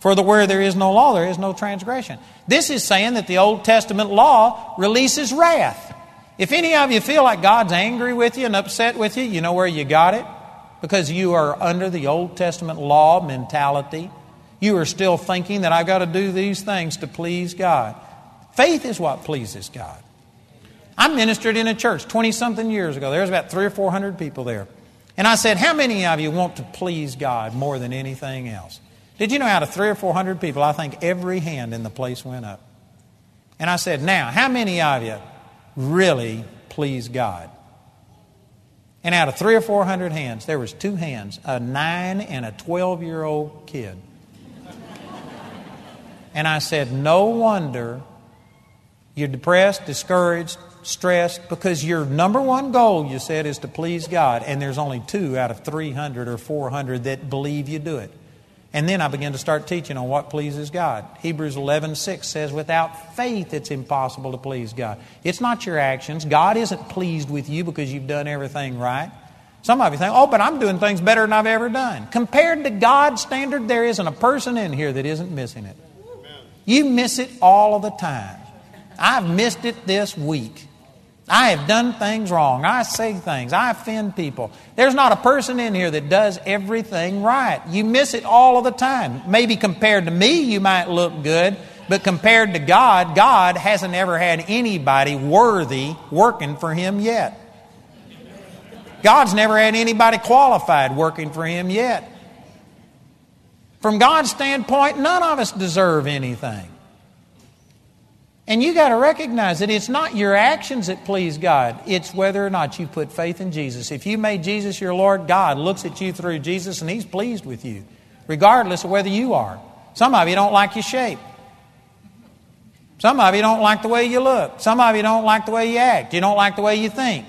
For the where there is no law, there is no transgression. This is saying that the Old Testament law releases wrath. If any of you feel like God's angry with you and upset with you, you know where you got it? Because you are under the Old Testament law mentality you are still thinking that I've got to do these things to please God. Faith is what pleases God. I ministered in a church 20 something years ago. There was about three or four hundred people there. And I said, How many of you want to please God more than anything else? Did you know out of three or four hundred people, I think every hand in the place went up? And I said, Now, how many of you really please God? And out of three or four hundred hands, there was two hands, a nine and a 12 year old kid. And I said, No wonder you're depressed, discouraged, stressed, because your number one goal, you said, is to please God. And there's only two out of 300 or 400 that believe you do it. And then I began to start teaching on what pleases God. Hebrews 11, 6 says, Without faith, it's impossible to please God. It's not your actions. God isn't pleased with you because you've done everything right. Some of you think, oh, but I'm doing things better than I've ever done. Compared to God's standard, there isn't a person in here that isn't missing it. You miss it all of the time. I've missed it this week. I have done things wrong. I say things. I offend people. There's not a person in here that does everything right. You miss it all of the time. Maybe compared to me, you might look good, but compared to God, God hasn't ever had anybody worthy working for Him yet. God's never had anybody qualified working for Him yet. From God's standpoint, none of us deserve anything. And you got to recognize that it's not your actions that please God, it's whether or not you put faith in Jesus. If you made Jesus your Lord, God looks at you through Jesus and He's pleased with you, regardless of whether you are. Some of you don't like your shape. Some of you don't like the way you look. Some of you don't like the way you act. You don't like the way you think.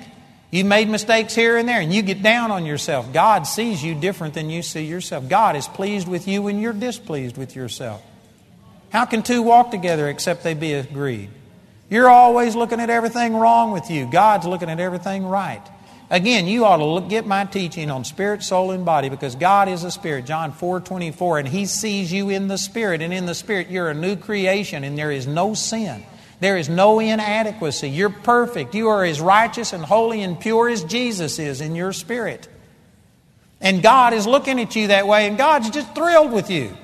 You made mistakes here and there, and you get down on yourself. God sees you different than you see yourself. God is pleased with you when you're displeased with yourself. How can two walk together except they be agreed? You're always looking at everything wrong with you. God's looking at everything right. Again, you ought to look, get my teaching on spirit, soul, and body because God is a spirit. John 4 24, and He sees you in the spirit, and in the spirit you're a new creation, and there is no sin. There is no inadequacy. You're perfect. You are as righteous and holy and pure as Jesus is in your spirit. And God is looking at you that way, and God's just thrilled with you.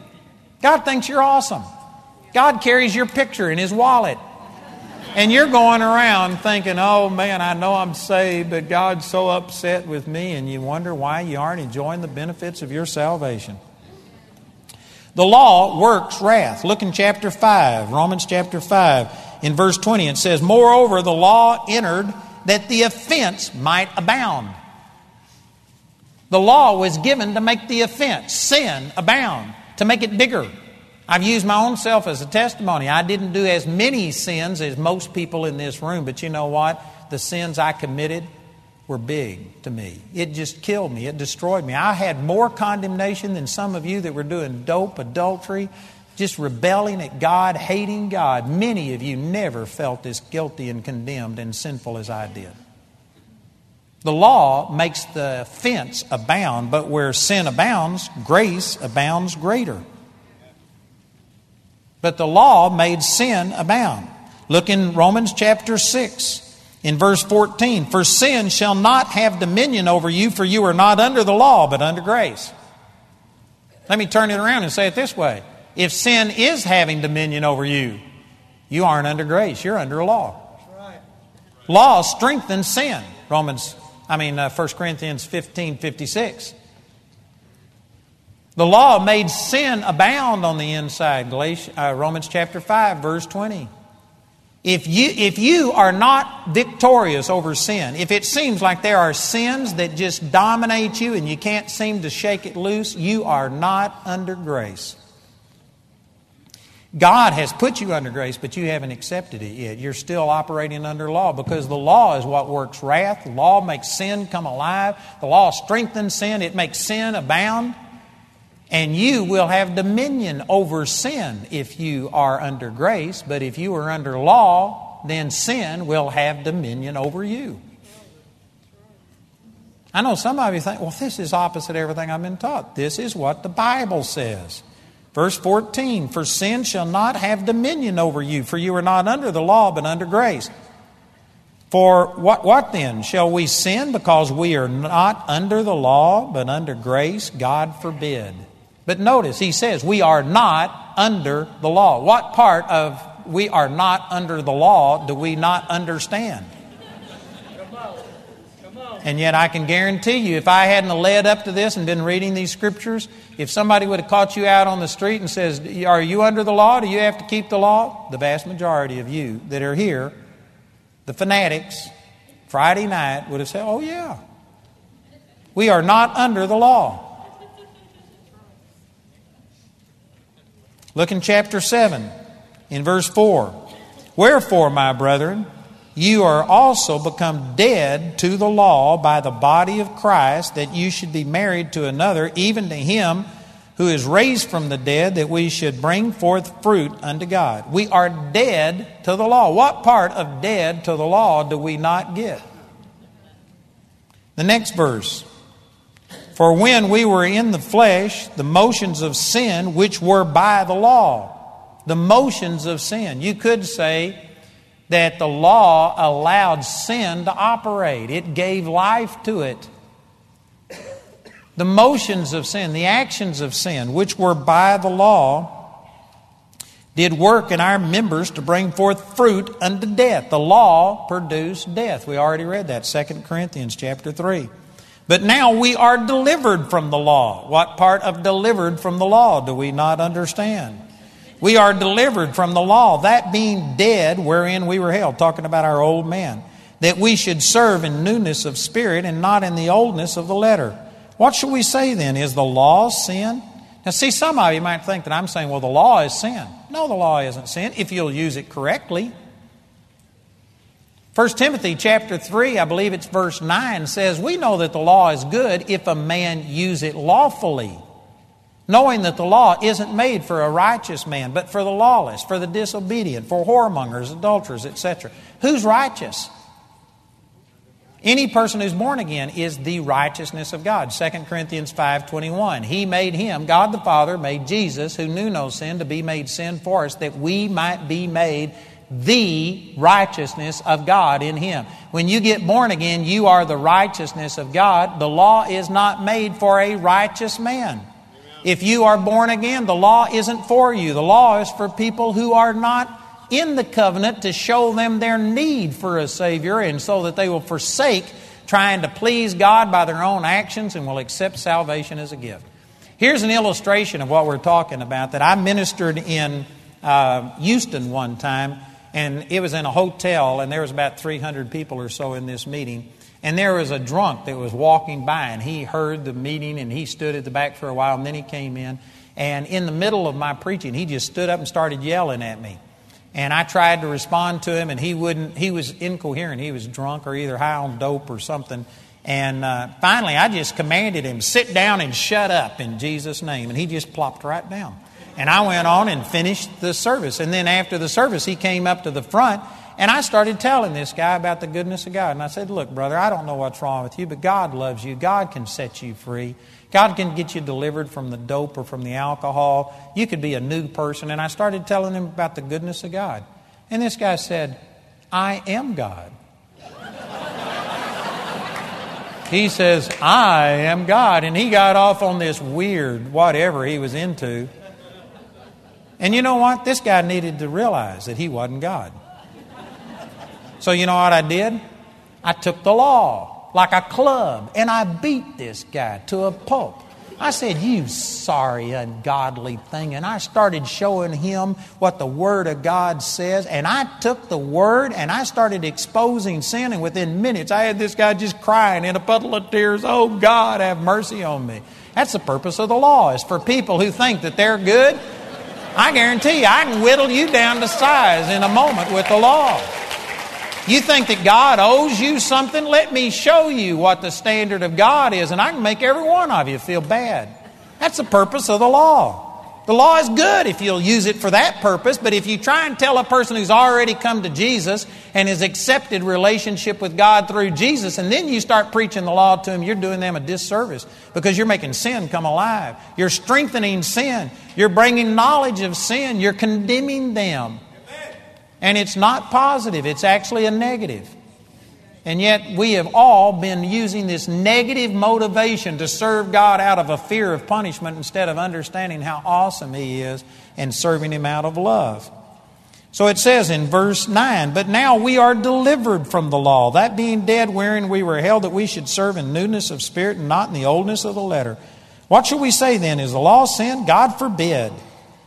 God thinks you're awesome. God carries your picture in His wallet. And you're going around thinking, oh man, I know I'm saved, but God's so upset with me, and you wonder why you aren't enjoying the benefits of your salvation. The law works wrath. Look in chapter 5, Romans chapter 5, in verse 20. It says, Moreover, the law entered that the offense might abound. The law was given to make the offense, sin, abound, to make it bigger. I've used my own self as a testimony. I didn't do as many sins as most people in this room, but you know what? The sins I committed were big to me. It just killed me, it destroyed me. I had more condemnation than some of you that were doing dope, adultery, just rebelling at God, hating God. Many of you never felt as guilty and condemned and sinful as I did. The law makes the offense abound, but where sin abounds, grace abounds greater. But the law made sin abound. Look in Romans chapter 6, in verse 14. For sin shall not have dominion over you, for you are not under the law, but under grace. Let me turn it around and say it this way. If sin is having dominion over you, you aren't under grace, you're under law. Law strengthens sin. Romans, I mean, uh, 1 Corinthians 15 56. The law made sin abound on the inside. Galatians, uh, Romans chapter 5, verse 20. If you, if you are not victorious over sin, if it seems like there are sins that just dominate you and you can't seem to shake it loose, you are not under grace. God has put you under grace, but you haven't accepted it yet. You're still operating under law because the law is what works wrath. The law makes sin come alive. The law strengthens sin. It makes sin abound. And you will have dominion over sin if you are under grace, but if you are under law, then sin will have dominion over you. I know some of you think, well, this is opposite everything I've been taught. This is what the Bible says. Verse 14 For sin shall not have dominion over you, for you are not under the law, but under grace. For what, what then? Shall we sin because we are not under the law, but under grace? God forbid. But notice, he says, we are not under the law. What part of we are not under the law do we not understand? And yet, I can guarantee you, if I hadn't led up to this and been reading these scriptures, if somebody would have caught you out on the street and says, Are you under the law? Do you have to keep the law? The vast majority of you that are here, the fanatics, Friday night would have said, Oh, yeah. We are not under the law. Look in chapter 7, in verse 4. Wherefore, my brethren, you are also become dead to the law by the body of Christ, that you should be married to another, even to him who is raised from the dead, that we should bring forth fruit unto God. We are dead to the law. What part of dead to the law do we not get? The next verse. For when we were in the flesh, the motions of sin which were by the law, the motions of sin. You could say that the law allowed sin to operate, it gave life to it. The motions of sin, the actions of sin, which were by the law, did work in our members to bring forth fruit unto death. The law produced death. We already read that, 2 Corinthians chapter 3. But now we are delivered from the law. What part of delivered from the law do we not understand? We are delivered from the law, that being dead wherein we were held, talking about our old man, that we should serve in newness of spirit and not in the oldness of the letter. What shall we say then? Is the law sin? Now, see, some of you might think that I'm saying, well, the law is sin. No, the law isn't sin if you'll use it correctly. 1 Timothy chapter 3, I believe it's verse 9, says, We know that the law is good if a man use it lawfully, knowing that the law isn't made for a righteous man, but for the lawless, for the disobedient, for whoremongers, adulterers, etc. Who's righteous? Any person who's born again is the righteousness of God. 2 Corinthians 5:21. He made him, God the Father made Jesus who knew no sin to be made sin for us that we might be made the righteousness of God in him. When you get born again, you are the righteousness of God. The law is not made for a righteous man. If you are born again, the law isn't for you. The law is for people who are not in the covenant to show them their need for a Savior and so that they will forsake trying to please God by their own actions and will accept salvation as a gift. Here's an illustration of what we're talking about that I ministered in uh, Houston one time, and it was in a hotel, and there was about 300 people or so in this meeting. And there was a drunk that was walking by, and he heard the meeting, and he stood at the back for a while, and then he came in. And in the middle of my preaching, he just stood up and started yelling at me. And I tried to respond to him, and he wouldn't. He was incoherent. He was drunk or either high on dope or something. And uh, finally, I just commanded him, "Sit down and shut up in Jesus' name." And he just plopped right down. And I went on and finished the service. And then after the service, he came up to the front, and I started telling this guy about the goodness of God. And I said, "Look, brother, I don't know what's wrong with you, but God loves you. God can set you free." God can get you delivered from the dope or from the alcohol. You could be a new person. And I started telling him about the goodness of God. And this guy said, I am God. he says, I am God. And he got off on this weird whatever he was into. And you know what? This guy needed to realize that he wasn't God. So you know what I did? I took the law like a club, and I beat this guy to a pulp. I said, You sorry, ungodly thing. And I started showing him what the Word of God says. And I took the Word and I started exposing sin. And within minutes, I had this guy just crying in a puddle of tears, Oh, God, have mercy on me. That's the purpose of the law, is for people who think that they're good. I guarantee you, I can whittle you down to size in a moment with the law. You think that God owes you something? Let me show you what the standard of God is, and I can make every one of you feel bad. That's the purpose of the law. The law is good if you'll use it for that purpose, but if you try and tell a person who's already come to Jesus and has accepted relationship with God through Jesus, and then you start preaching the law to them, you're doing them a disservice because you're making sin come alive. You're strengthening sin. You're bringing knowledge of sin. You're condemning them. And it's not positive, it's actually a negative. And yet, we have all been using this negative motivation to serve God out of a fear of punishment instead of understanding how awesome He is and serving Him out of love. So it says in verse 9, But now we are delivered from the law, that being dead wherein we were held, that we should serve in newness of spirit and not in the oldness of the letter. What shall we say then? Is the law sin? God forbid.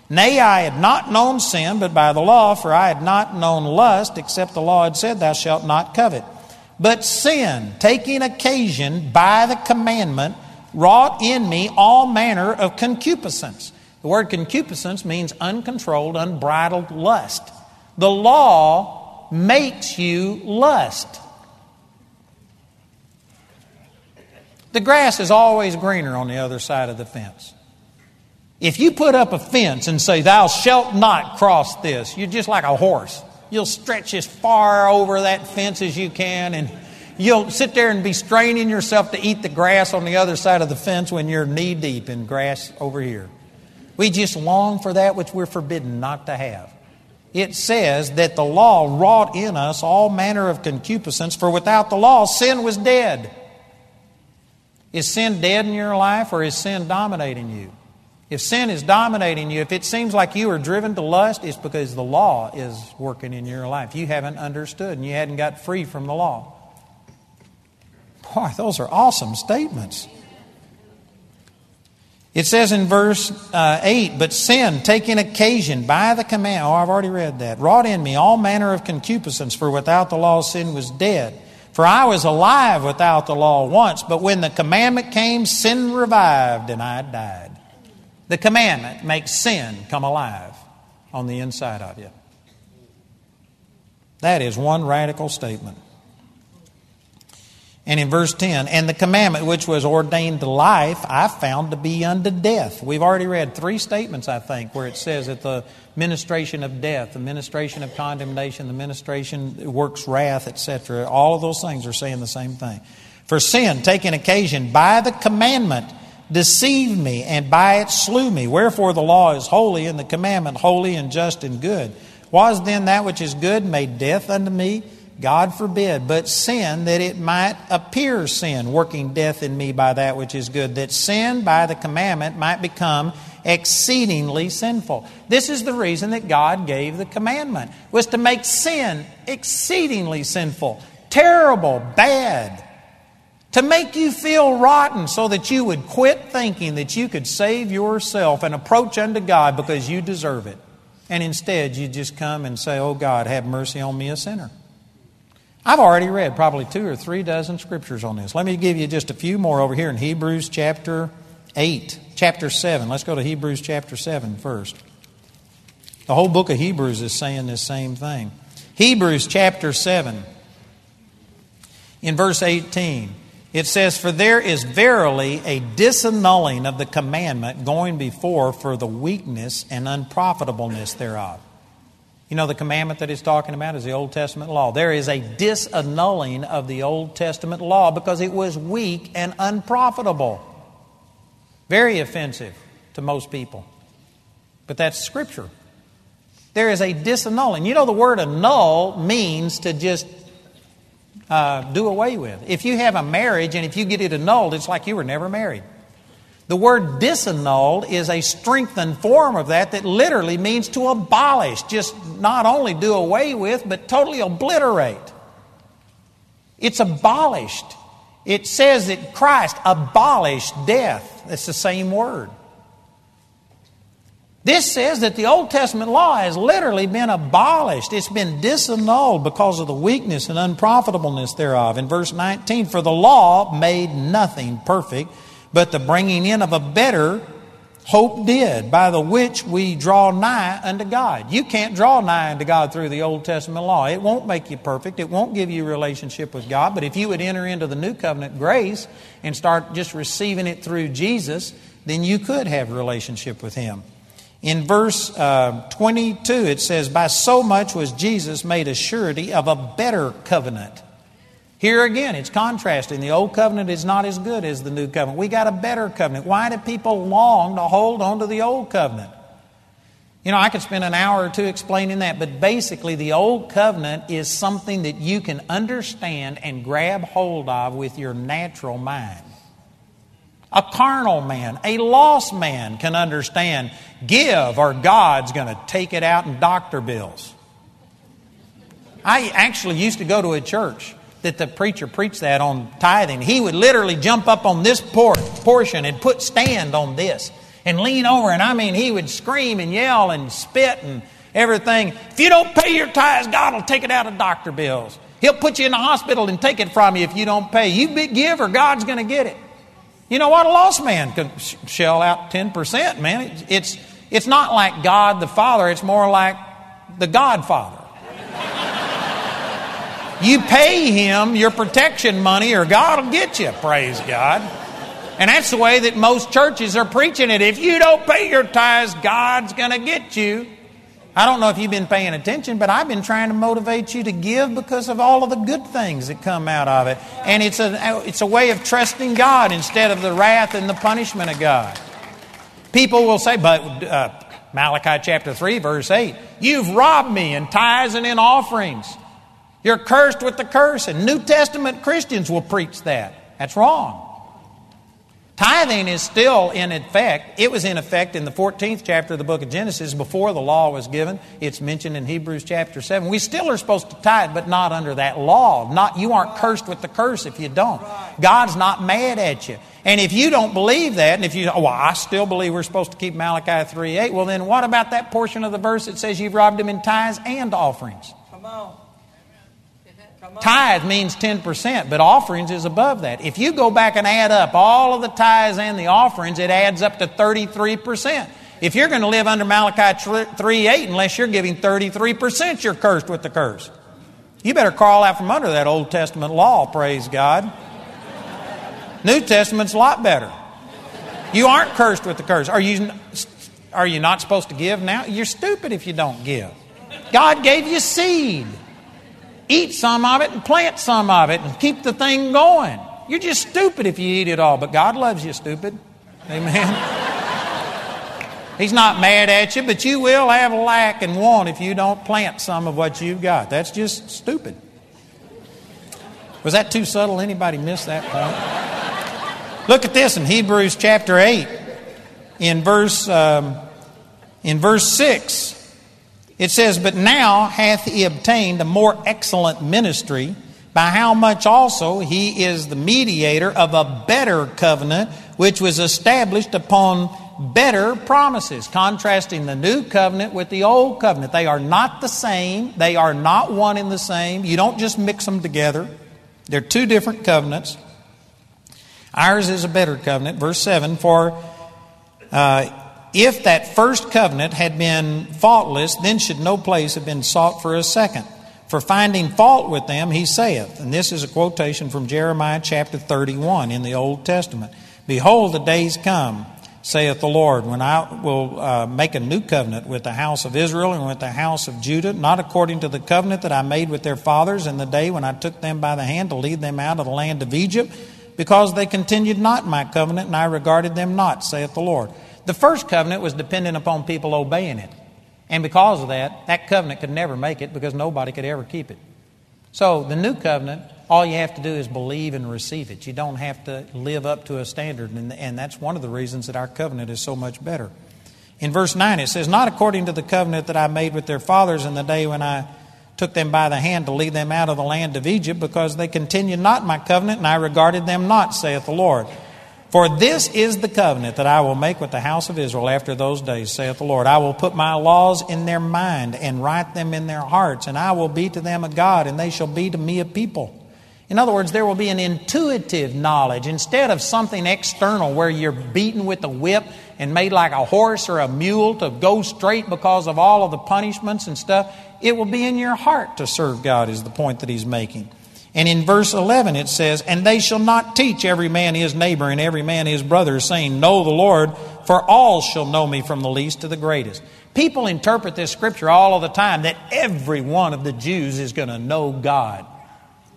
Nay, I had not known sin, but by the law, for I had not known lust, except the law had said, Thou shalt not covet. But sin, taking occasion by the commandment, wrought in me all manner of concupiscence. The word concupiscence means uncontrolled, unbridled lust. The law makes you lust. The grass is always greener on the other side of the fence. If you put up a fence and say, Thou shalt not cross this, you're just like a horse. You'll stretch as far over that fence as you can, and you'll sit there and be straining yourself to eat the grass on the other side of the fence when you're knee deep in grass over here. We just long for that which we're forbidden not to have. It says that the law wrought in us all manner of concupiscence, for without the law, sin was dead. Is sin dead in your life, or is sin dominating you? If sin is dominating you, if it seems like you are driven to lust, it's because the law is working in your life. You haven't understood and you hadn't got free from the law. Boy, those are awesome statements. It says in verse uh, 8, But sin, taking occasion by the command, oh, I've already read that, wrought in me all manner of concupiscence, for without the law sin was dead. For I was alive without the law once, but when the commandment came, sin revived, and I died. The commandment makes sin come alive on the inside of you. That is one radical statement. And in verse 10, and the commandment which was ordained to life, I found to be unto death. We've already read three statements, I think, where it says that the ministration of death, the ministration of condemnation, the ministration works wrath, etc. All of those things are saying the same thing. For sin, taking occasion by the commandment, deceived me, and by it slew me. Wherefore the law is holy, and the commandment holy and just and good. Was then that which is good made death unto me? God forbid, but sin that it might appear sin, working death in me by that which is good, that sin by the commandment might become exceedingly sinful. This is the reason that God gave the commandment, was to make sin exceedingly sinful, terrible, bad, to make you feel rotten so that you would quit thinking that you could save yourself and approach unto God because you deserve it. And instead, you just come and say, Oh God, have mercy on me, a sinner. I've already read probably two or three dozen scriptures on this. Let me give you just a few more over here in Hebrews chapter 8, chapter 7. Let's go to Hebrews chapter 7 first. The whole book of Hebrews is saying this same thing. Hebrews chapter 7, in verse 18, it says, For there is verily a disannulling of the commandment going before for the weakness and unprofitableness thereof. You know, the commandment that he's talking about is the Old Testament law. There is a disannulling of the Old Testament law because it was weak and unprofitable. Very offensive to most people. But that's Scripture. There is a disannulling. You know, the word annul means to just uh, do away with. If you have a marriage and if you get it annulled, it's like you were never married. The word disannulled is a strengthened form of that that literally means to abolish, just not only do away with, but totally obliterate. It's abolished. It says that Christ abolished death. That's the same word. This says that the Old Testament law has literally been abolished. It's been disannulled because of the weakness and unprofitableness thereof. In verse 19, for the law made nothing perfect but the bringing in of a better hope did, by the which we draw nigh unto God. You can't draw nigh unto God through the Old Testament law. It won't make you perfect. It won't give you a relationship with God. But if you would enter into the new covenant grace and start just receiving it through Jesus, then you could have relationship with Him. In verse uh, 22, it says, By so much was Jesus made a surety of a better covenant here again, it's contrasting. The old covenant is not as good as the new covenant. We got a better covenant. Why do people long to hold on to the old covenant? You know, I could spend an hour or two explaining that, but basically, the old covenant is something that you can understand and grab hold of with your natural mind. A carnal man, a lost man can understand give or God's going to take it out in doctor bills. I actually used to go to a church that the preacher preached that on tithing. He would literally jump up on this portion and put stand on this and lean over. And I mean, he would scream and yell and spit and everything. If you don't pay your tithes, God will take it out of doctor bills. He'll put you in the hospital and take it from you if you don't pay. You give or God's going to get it. You know what? A lost man can shell out 10%, man. It's, it's not like God the Father, it's more like the Godfather. You pay him your protection money or God will get you, praise God. And that's the way that most churches are preaching it. If you don't pay your tithes, God's going to get you. I don't know if you've been paying attention, but I've been trying to motivate you to give because of all of the good things that come out of it. And it's a, it's a way of trusting God instead of the wrath and the punishment of God. People will say, but uh, Malachi chapter 3, verse 8, you've robbed me in tithes and in offerings. You're cursed with the curse. And New Testament Christians will preach that. That's wrong. Tithing is still in effect. It was in effect in the 14th chapter of the book of Genesis before the law was given. It's mentioned in Hebrews chapter 7. We still are supposed to tithe, but not under that law. Not, you aren't cursed with the curse if you don't. God's not mad at you. And if you don't believe that, and if you, oh, well, I still believe we're supposed to keep Malachi 3 8, well, then what about that portion of the verse that says you've robbed him in tithes and offerings? Come on. Tithe means 10%, but offerings is above that. If you go back and add up all of the tithes and the offerings, it adds up to 33%. If you're going to live under Malachi 3 8, unless you're giving 33%, you're cursed with the curse. You better crawl out from under that Old Testament law, praise God. New Testament's a lot better. You aren't cursed with the curse. Are you, are you not supposed to give now? You're stupid if you don't give. God gave you seed eat some of it and plant some of it and keep the thing going. You're just stupid if you eat it all, but God loves you, stupid. Amen. [laughs] He's not mad at you, but you will have lack and want if you don't plant some of what you've got. That's just stupid. Was that too subtle? Anybody miss that point? Look at this in Hebrews chapter 8, in verse, um, in verse 6. It says, But now hath he obtained a more excellent ministry, by how much also he is the mediator of a better covenant, which was established upon better promises, contrasting the new covenant with the old covenant. They are not the same, they are not one in the same. You don't just mix them together, they're two different covenants. Ours is a better covenant. Verse 7 For uh, if that first covenant had been faultless, then should no place have been sought for a second. For finding fault with them, he saith, and this is a quotation from Jeremiah chapter 31 in the Old Testament Behold, the days come, saith the Lord, when I will uh, make a new covenant with the house of Israel and with the house of Judah, not according to the covenant that I made with their fathers in the day when I took them by the hand to lead them out of the land of Egypt, because they continued not my covenant, and I regarded them not, saith the Lord. The first covenant was dependent upon people obeying it. And because of that, that covenant could never make it because nobody could ever keep it. So the new covenant, all you have to do is believe and receive it. You don't have to live up to a standard. And, and that's one of the reasons that our covenant is so much better. In verse 9, it says, Not according to the covenant that I made with their fathers in the day when I took them by the hand to lead them out of the land of Egypt, because they continued not my covenant, and I regarded them not, saith the Lord. For this is the covenant that I will make with the house of Israel after those days, saith the Lord. I will put my laws in their mind and write them in their hearts, and I will be to them a God, and they shall be to me a people. In other words, there will be an intuitive knowledge instead of something external where you're beaten with a whip and made like a horse or a mule to go straight because of all of the punishments and stuff. It will be in your heart to serve God, is the point that he's making. And in verse 11 it says, And they shall not teach every man his neighbor and every man his brother, saying, Know the Lord, for all shall know me from the least to the greatest. People interpret this scripture all of the time that every one of the Jews is going to know God.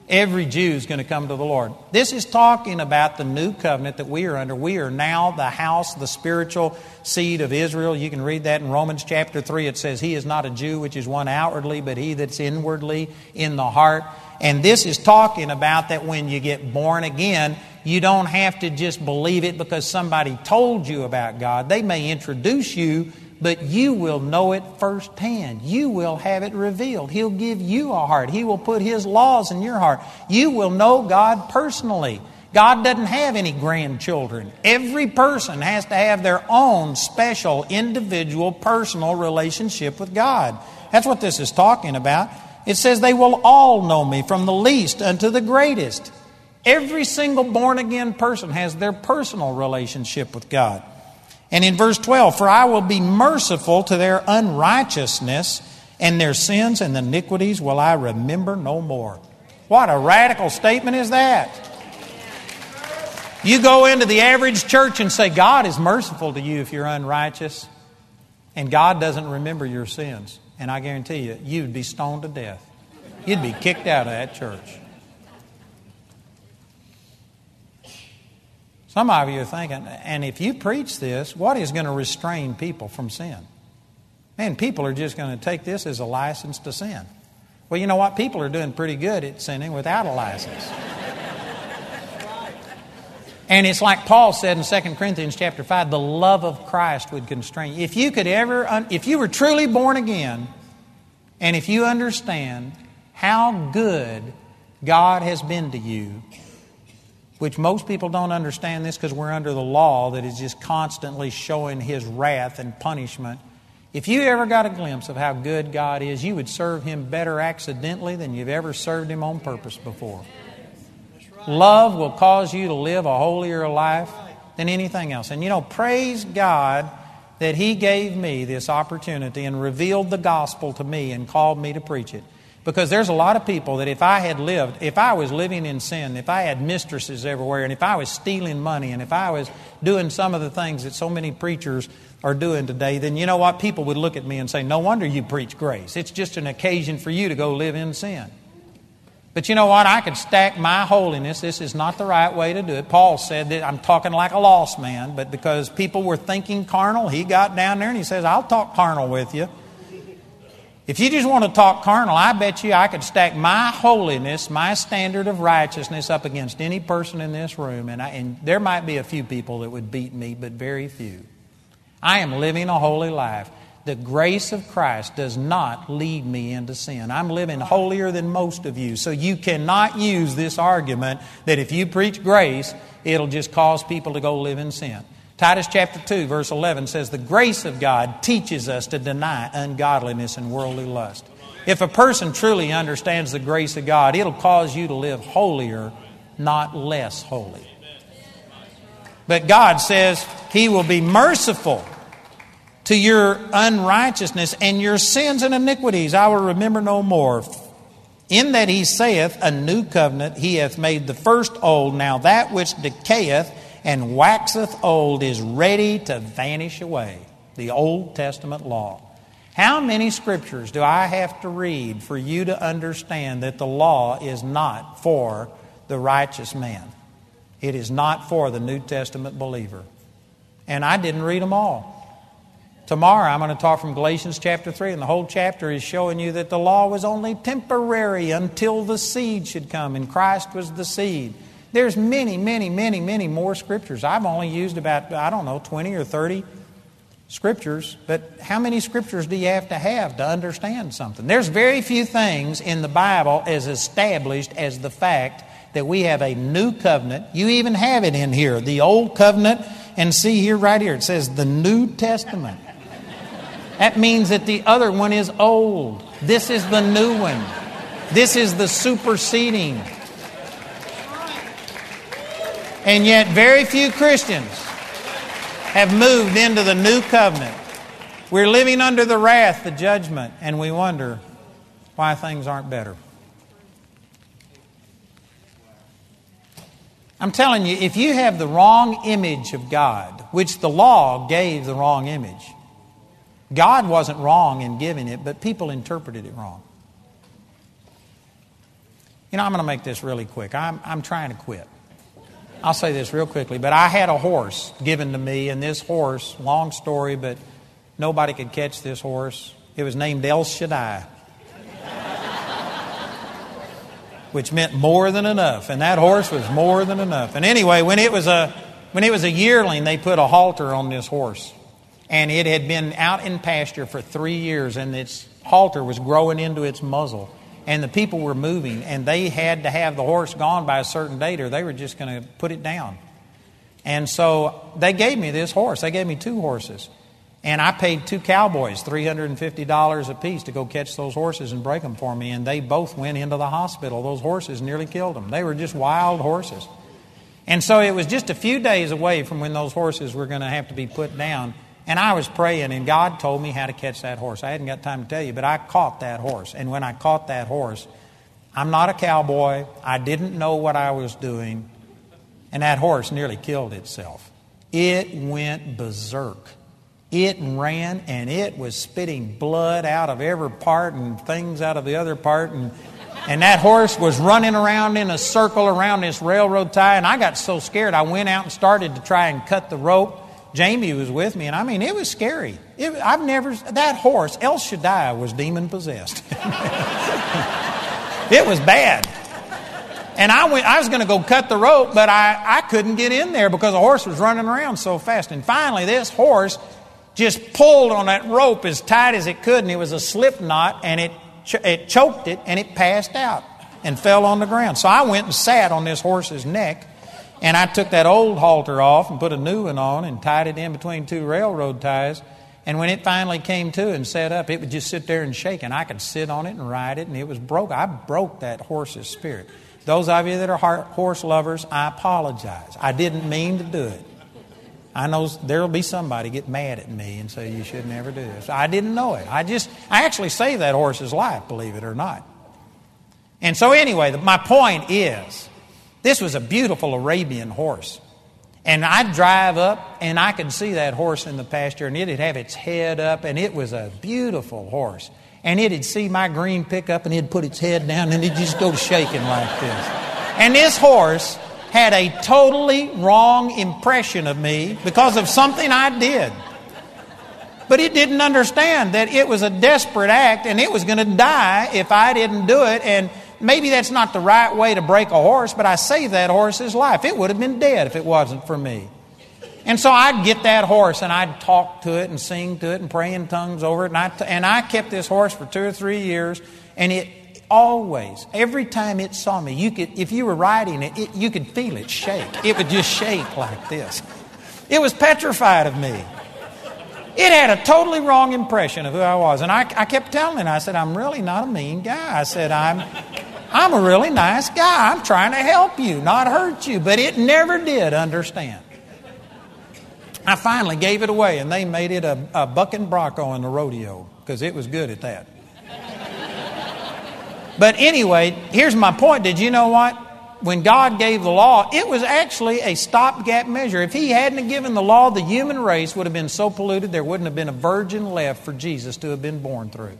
Every Jew is going to come to the Lord. This is talking about the new covenant that we are under. We are now the house, the spiritual seed of Israel. You can read that in Romans chapter 3. It says, He is not a Jew which is one outwardly, but he that's inwardly in the heart. And this is talking about that when you get born again, you don't have to just believe it because somebody told you about God. They may introduce you, but you will know it firsthand. You will have it revealed. He'll give you a heart. He will put His laws in your heart. You will know God personally. God doesn't have any grandchildren. Every person has to have their own special, individual, personal relationship with God. That's what this is talking about. It says, They will all know me, from the least unto the greatest. Every single born again person has their personal relationship with God. And in verse 12, For I will be merciful to their unrighteousness, and their sins and iniquities will I remember no more. What a radical statement is that! You go into the average church and say, God is merciful to you if you're unrighteous, and God doesn't remember your sins. And I guarantee you, you'd be stoned to death. You'd be kicked out of that church. Some of you are thinking, and if you preach this, what is going to restrain people from sin? Man, people are just going to take this as a license to sin. Well, you know what? People are doing pretty good at sinning without a license. And it's like Paul said in 2 Corinthians chapter 5, the love of Christ would constrain you. If you could ever, if you were truly born again, and if you understand how good God has been to you, which most people don't understand this because we're under the law that is just constantly showing His wrath and punishment. If you ever got a glimpse of how good God is, you would serve Him better accidentally than you've ever served Him on purpose before. Love will cause you to live a holier life than anything else. And you know, praise God that He gave me this opportunity and revealed the gospel to me and called me to preach it. Because there's a lot of people that if I had lived, if I was living in sin, if I had mistresses everywhere, and if I was stealing money, and if I was doing some of the things that so many preachers are doing today, then you know what? People would look at me and say, No wonder you preach grace. It's just an occasion for you to go live in sin. But you know what? I could stack my holiness. This is not the right way to do it. Paul said that I'm talking like a lost man, but because people were thinking carnal, he got down there and he says, I'll talk carnal with you. If you just want to talk carnal, I bet you I could stack my holiness, my standard of righteousness up against any person in this room. And, I, and there might be a few people that would beat me, but very few. I am living a holy life. The grace of Christ does not lead me into sin. I'm living holier than most of you. So you cannot use this argument that if you preach grace, it'll just cause people to go live in sin. Titus chapter 2, verse 11 says, The grace of God teaches us to deny ungodliness and worldly lust. If a person truly understands the grace of God, it'll cause you to live holier, not less holy. But God says He will be merciful to your unrighteousness and your sins and iniquities. I will remember no more. In that He saith, A new covenant He hath made the first old. Now that which decayeth and waxeth old is ready to vanish away. The Old Testament law. How many scriptures do I have to read for you to understand that the law is not for the righteous man? It is not for the New Testament believer. And I didn't read them all. Tomorrow I'm going to talk from Galatians chapter 3, and the whole chapter is showing you that the law was only temporary until the seed should come, and Christ was the seed. There's many, many, many, many more scriptures. I've only used about, I don't know, 20 or 30 scriptures, but how many scriptures do you have to have to understand something? There's very few things in the Bible as established as the fact that we have a new covenant. You even have it in here, the old covenant, and see here, right here, it says the New Testament. That means that the other one is old. This is the new one. This is the superseding. And yet, very few Christians have moved into the new covenant. We're living under the wrath, the judgment, and we wonder why things aren't better. I'm telling you, if you have the wrong image of God, which the law gave the wrong image, God wasn't wrong in giving it, but people interpreted it wrong. You know, I'm going to make this really quick. I'm, I'm trying to quit. I'll say this real quickly, but I had a horse given to me, and this horse, long story, but nobody could catch this horse. It was named El Shaddai, [laughs] which meant more than enough, and that horse was more than enough. And anyway, when it was a when it was a yearling, they put a halter on this horse, and it had been out in pasture for three years, and its halter was growing into its muzzle and the people were moving, and they had to have the horse gone by a certain date, or they were just going to put it down. And so they gave me this horse. They gave me two horses. And I paid two cowboys $350 a piece to go catch those horses and break them for me. And they both went into the hospital. Those horses nearly killed them. They were just wild horses. And so it was just a few days away from when those horses were going to have to be put down. And I was praying, and God told me how to catch that horse. I hadn't got time to tell you, but I caught that horse. And when I caught that horse, I'm not a cowboy. I didn't know what I was doing. And that horse nearly killed itself. It went berserk. It ran and it was spitting blood out of every part and things out of the other part. And, and that horse was running around in a circle around this railroad tie. And I got so scared, I went out and started to try and cut the rope. Jamie was with me, and I mean, it was scary. It, I've never, that horse, El Shaddai, was demon possessed. [laughs] it was bad. And I went, I was going to go cut the rope, but I, I couldn't get in there because the horse was running around so fast. And finally, this horse just pulled on that rope as tight as it could, and it was a slip knot, and it, it choked it, and it passed out and fell on the ground. So I went and sat on this horse's neck, and I took that old halter off and put a new one on and tied it in between two railroad ties. And when it finally came to and set up, it would just sit there and shake, and I could sit on it and ride it, and it was broke. I broke that horse's spirit. Those of you that are horse lovers, I apologize. I didn't mean to do it. I know there will be somebody get mad at me and say you should never do this. I didn't know it. I just, I actually saved that horse's life, believe it or not. And so, anyway, my point is this was a beautiful Arabian horse. And I'd drive up and I could see that horse in the pasture and it'd have its head up and it was a beautiful horse. And it'd see my green pickup and it'd put its head down and it'd just go shaking like this. And this horse had a totally wrong impression of me because of something I did. But it didn't understand that it was a desperate act and it was going to die if I didn't do it. And maybe that's not the right way to break a horse, but I saved that horse's life. It would have been dead if it wasn't for me. And so I'd get that horse and I'd talk to it and sing to it and pray in tongues over it. And I, and I kept this horse for two or three years. And it always, every time it saw me, you could, if you were riding it, it, you could feel it shake. It would just shake like this. It was petrified of me. It had a totally wrong impression of who I was. And I, I kept telling it, I said, I'm really not a mean guy. I said, I'm, I'm a really nice guy. I'm trying to help you, not hurt you. But it never did understand. I finally gave it away, and they made it a, a bucking bronco in the rodeo because it was good at that. But anyway, here's my point. Did you know what? When God gave the law, it was actually a stopgap measure. If He hadn't given the law, the human race would have been so polluted there wouldn't have been a virgin left for Jesus to have been born through.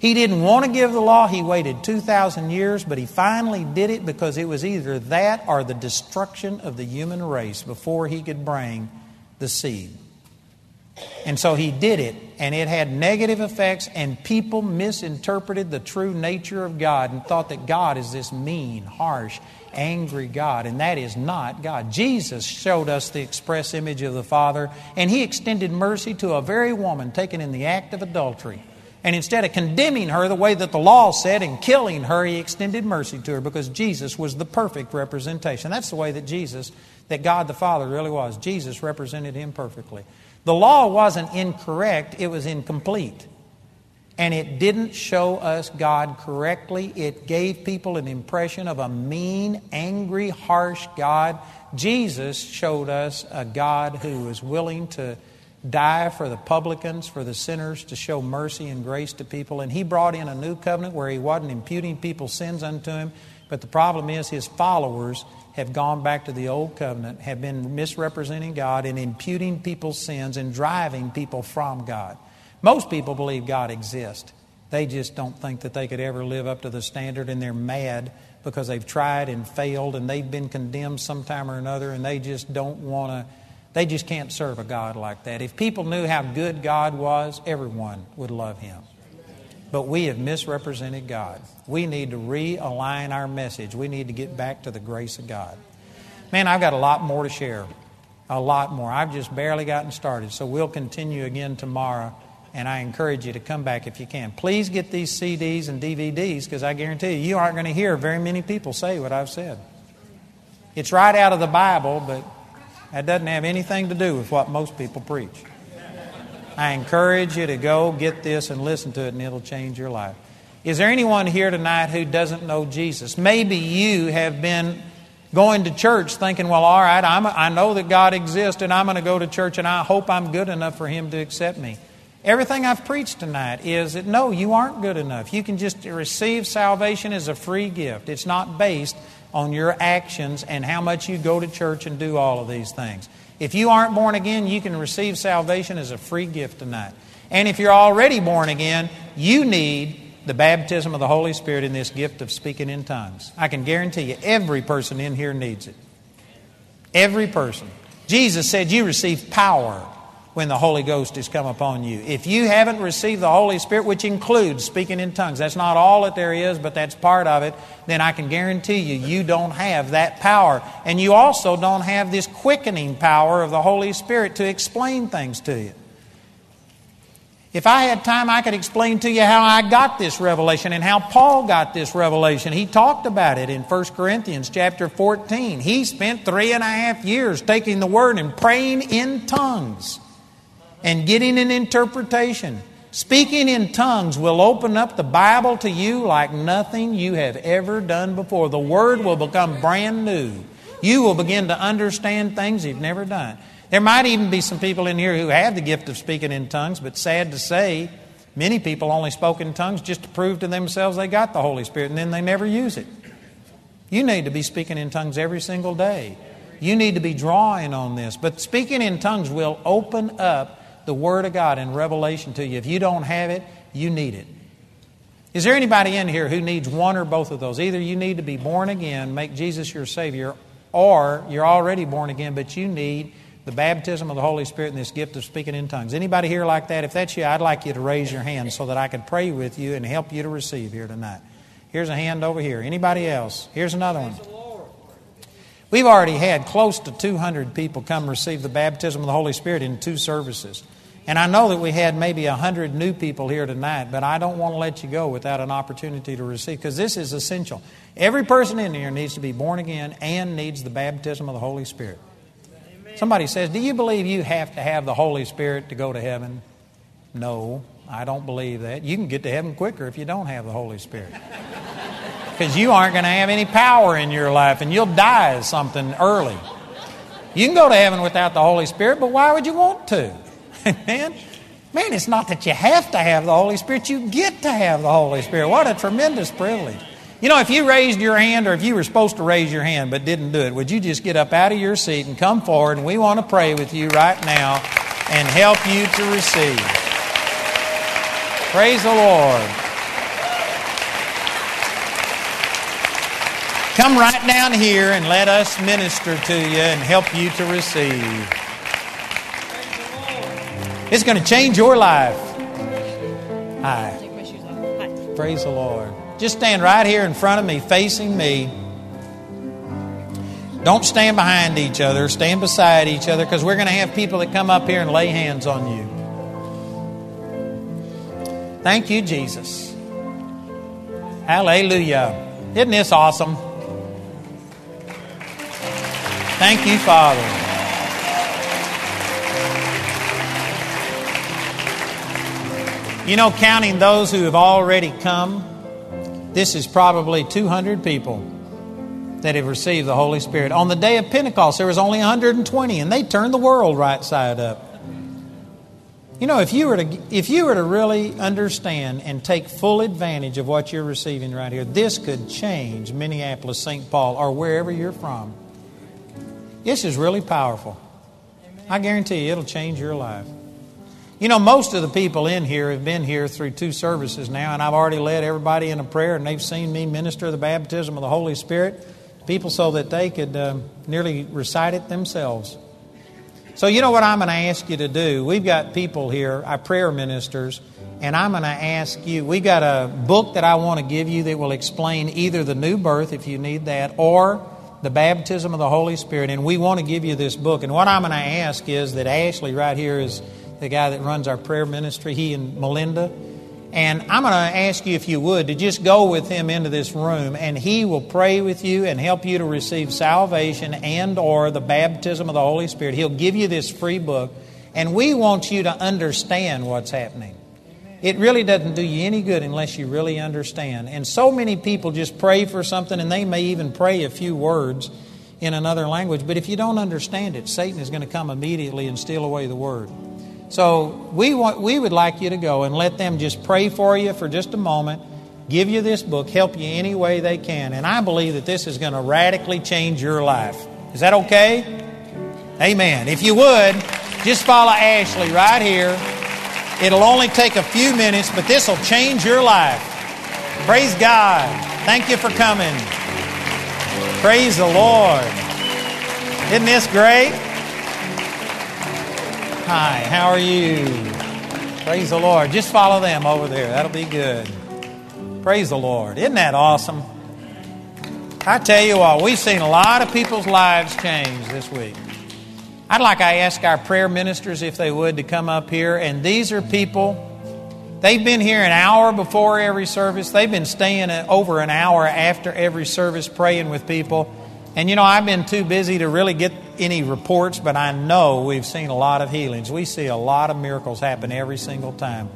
He didn't want to give the law. He waited 2,000 years, but he finally did it because it was either that or the destruction of the human race before he could bring the seed. And so he did it, and it had negative effects, and people misinterpreted the true nature of God and thought that God is this mean, harsh, angry God, and that is not God. Jesus showed us the express image of the Father, and he extended mercy to a very woman taken in the act of adultery. And instead of condemning her the way that the law said and killing her, he extended mercy to her because Jesus was the perfect representation. That's the way that Jesus, that God the Father really was. Jesus represented him perfectly. The law wasn't incorrect, it was incomplete. And it didn't show us God correctly. It gave people an impression of a mean, angry, harsh God. Jesus showed us a God who was willing to die for the publicans, for the sinners, to show mercy and grace to people. And he brought in a new covenant where he wasn't imputing people's sins unto him. But the problem is, his followers have gone back to the old covenant, have been misrepresenting God and imputing people's sins and driving people from God. Most people believe God exists. They just don't think that they could ever live up to the standard, and they're mad because they've tried and failed and they've been condemned sometime or another, and they just don't want to they just can't serve a God like that. If people knew how good God was, everyone would love Him. But we have misrepresented God. We need to realign our message. We need to get back to the grace of God. Man, I've got a lot more to share. A lot more. I've just barely gotten started. So we'll continue again tomorrow. And I encourage you to come back if you can. Please get these CDs and DVDs because I guarantee you, you aren't going to hear very many people say what I've said. It's right out of the Bible, but that doesn't have anything to do with what most people preach. I encourage you to go get this and listen to it, and it'll change your life. Is there anyone here tonight who doesn't know Jesus? Maybe you have been going to church thinking, well, all right, I'm, I know that God exists, and I'm going to go to church, and I hope I'm good enough for Him to accept me. Everything I've preached tonight is that no, you aren't good enough. You can just receive salvation as a free gift. It's not based on your actions and how much you go to church and do all of these things. If you aren't born again, you can receive salvation as a free gift tonight. And if you're already born again, you need the baptism of the Holy Spirit in this gift of speaking in tongues. I can guarantee you, every person in here needs it. Every person. Jesus said, You receive power when the Holy Ghost has come upon you. If you haven't received the Holy Spirit, which includes speaking in tongues, that's not all that there is, but that's part of it, then I can guarantee you, you don't have that power. And you also don't have this quickening power of the Holy Spirit to explain things to you. If I had time, I could explain to you how I got this revelation and how Paul got this revelation. He talked about it in 1 Corinthians chapter 14. He spent three and a half years taking the word and praying in tongues and getting an interpretation. Speaking in tongues will open up the Bible to you like nothing you have ever done before. The Word will become brand new. You will begin to understand things you've never done. There might even be some people in here who have the gift of speaking in tongues, but sad to say, many people only spoke in tongues just to prove to themselves they got the Holy Spirit, and then they never use it. You need to be speaking in tongues every single day. You need to be drawing on this. But speaking in tongues will open up the Word of God in revelation to you. If you don't have it, you need it. Is there anybody in here who needs one or both of those? Either you need to be born again, make Jesus your Savior, or you're already born again, but you need the baptism of the Holy Spirit and this gift of speaking in tongues. Anybody here like that? If that's you, I'd like you to raise your hand so that I can pray with you and help you to receive here tonight. Here's a hand over here. Anybody else? Here's another one. We've already had close to 200 people come receive the baptism of the Holy Spirit in two services. And I know that we had maybe 100 new people here tonight, but I don't want to let you go without an opportunity to receive, because this is essential. Every person in here needs to be born again and needs the baptism of the Holy Spirit. Somebody says, Do you believe you have to have the Holy Spirit to go to heaven? No, I don't believe that. You can get to heaven quicker if you don't have the Holy Spirit because you aren't going to have any power in your life and you'll die as something early. You can go to heaven without the Holy Spirit, but why would you want to? [laughs] Man, man, it's not that you have to have the Holy Spirit, you get to have the Holy Spirit. What a tremendous privilege. You know, if you raised your hand or if you were supposed to raise your hand but didn't do it, would you just get up out of your seat and come forward? And we want to pray with you right now and help you to receive. Praise the Lord. Come right down here and let us minister to you and help you to receive. It's going to change your life. Hi. Praise the Lord. Just stand right here in front of me, facing me. Don't stand behind each other, stand beside each other because we're going to have people that come up here and lay hands on you. Thank you, Jesus. Hallelujah. Isn't this awesome? Thank you, Father. You know, counting those who have already come, this is probably 200 people that have received the Holy Spirit. On the day of Pentecost, there was only 120, and they turned the world right side up. You know, if you were to if you were to really understand and take full advantage of what you're receiving right here, this could change Minneapolis, St. Paul, or wherever you're from. This is really powerful. I guarantee you it'll change your life. You know, most of the people in here have been here through two services now, and I've already led everybody in a prayer, and they've seen me minister the baptism of the Holy Spirit. People so that they could uh, nearly recite it themselves. So, you know what I'm going to ask you to do? We've got people here, our prayer ministers, and I'm going to ask you. We've got a book that I want to give you that will explain either the new birth, if you need that, or the baptism of the Holy Spirit, and we want to give you this book. And what I'm going to ask is that Ashley, right here, is the guy that runs our prayer ministry, he and Melinda. And I'm going to ask you, if you would, to just go with him into this room, and he will pray with you and help you to receive salvation and or the baptism of the Holy Spirit. He'll give you this free book, and we want you to understand what's happening. It really doesn't do you any good unless you really understand. And so many people just pray for something and they may even pray a few words in another language, but if you don't understand it, Satan is going to come immediately and steal away the word. So we want we would like you to go and let them just pray for you for just a moment, give you this book, help you any way they can. And I believe that this is going to radically change your life. Is that okay? Amen. If you would, just follow Ashley right here. It'll only take a few minutes, but this will change your life. Praise God. Thank you for coming. Praise the Lord. Isn't this great? Hi, how are you? Praise the Lord. Just follow them over there. That'll be good. Praise the Lord. Isn't that awesome? I tell you what, we've seen a lot of people's lives change this week. I'd like I ask our prayer ministers if they would to come up here. And these are people, they've been here an hour before every service. They've been staying over an hour after every service praying with people. And you know, I've been too busy to really get any reports, but I know we've seen a lot of healings. We see a lot of miracles happen every single time.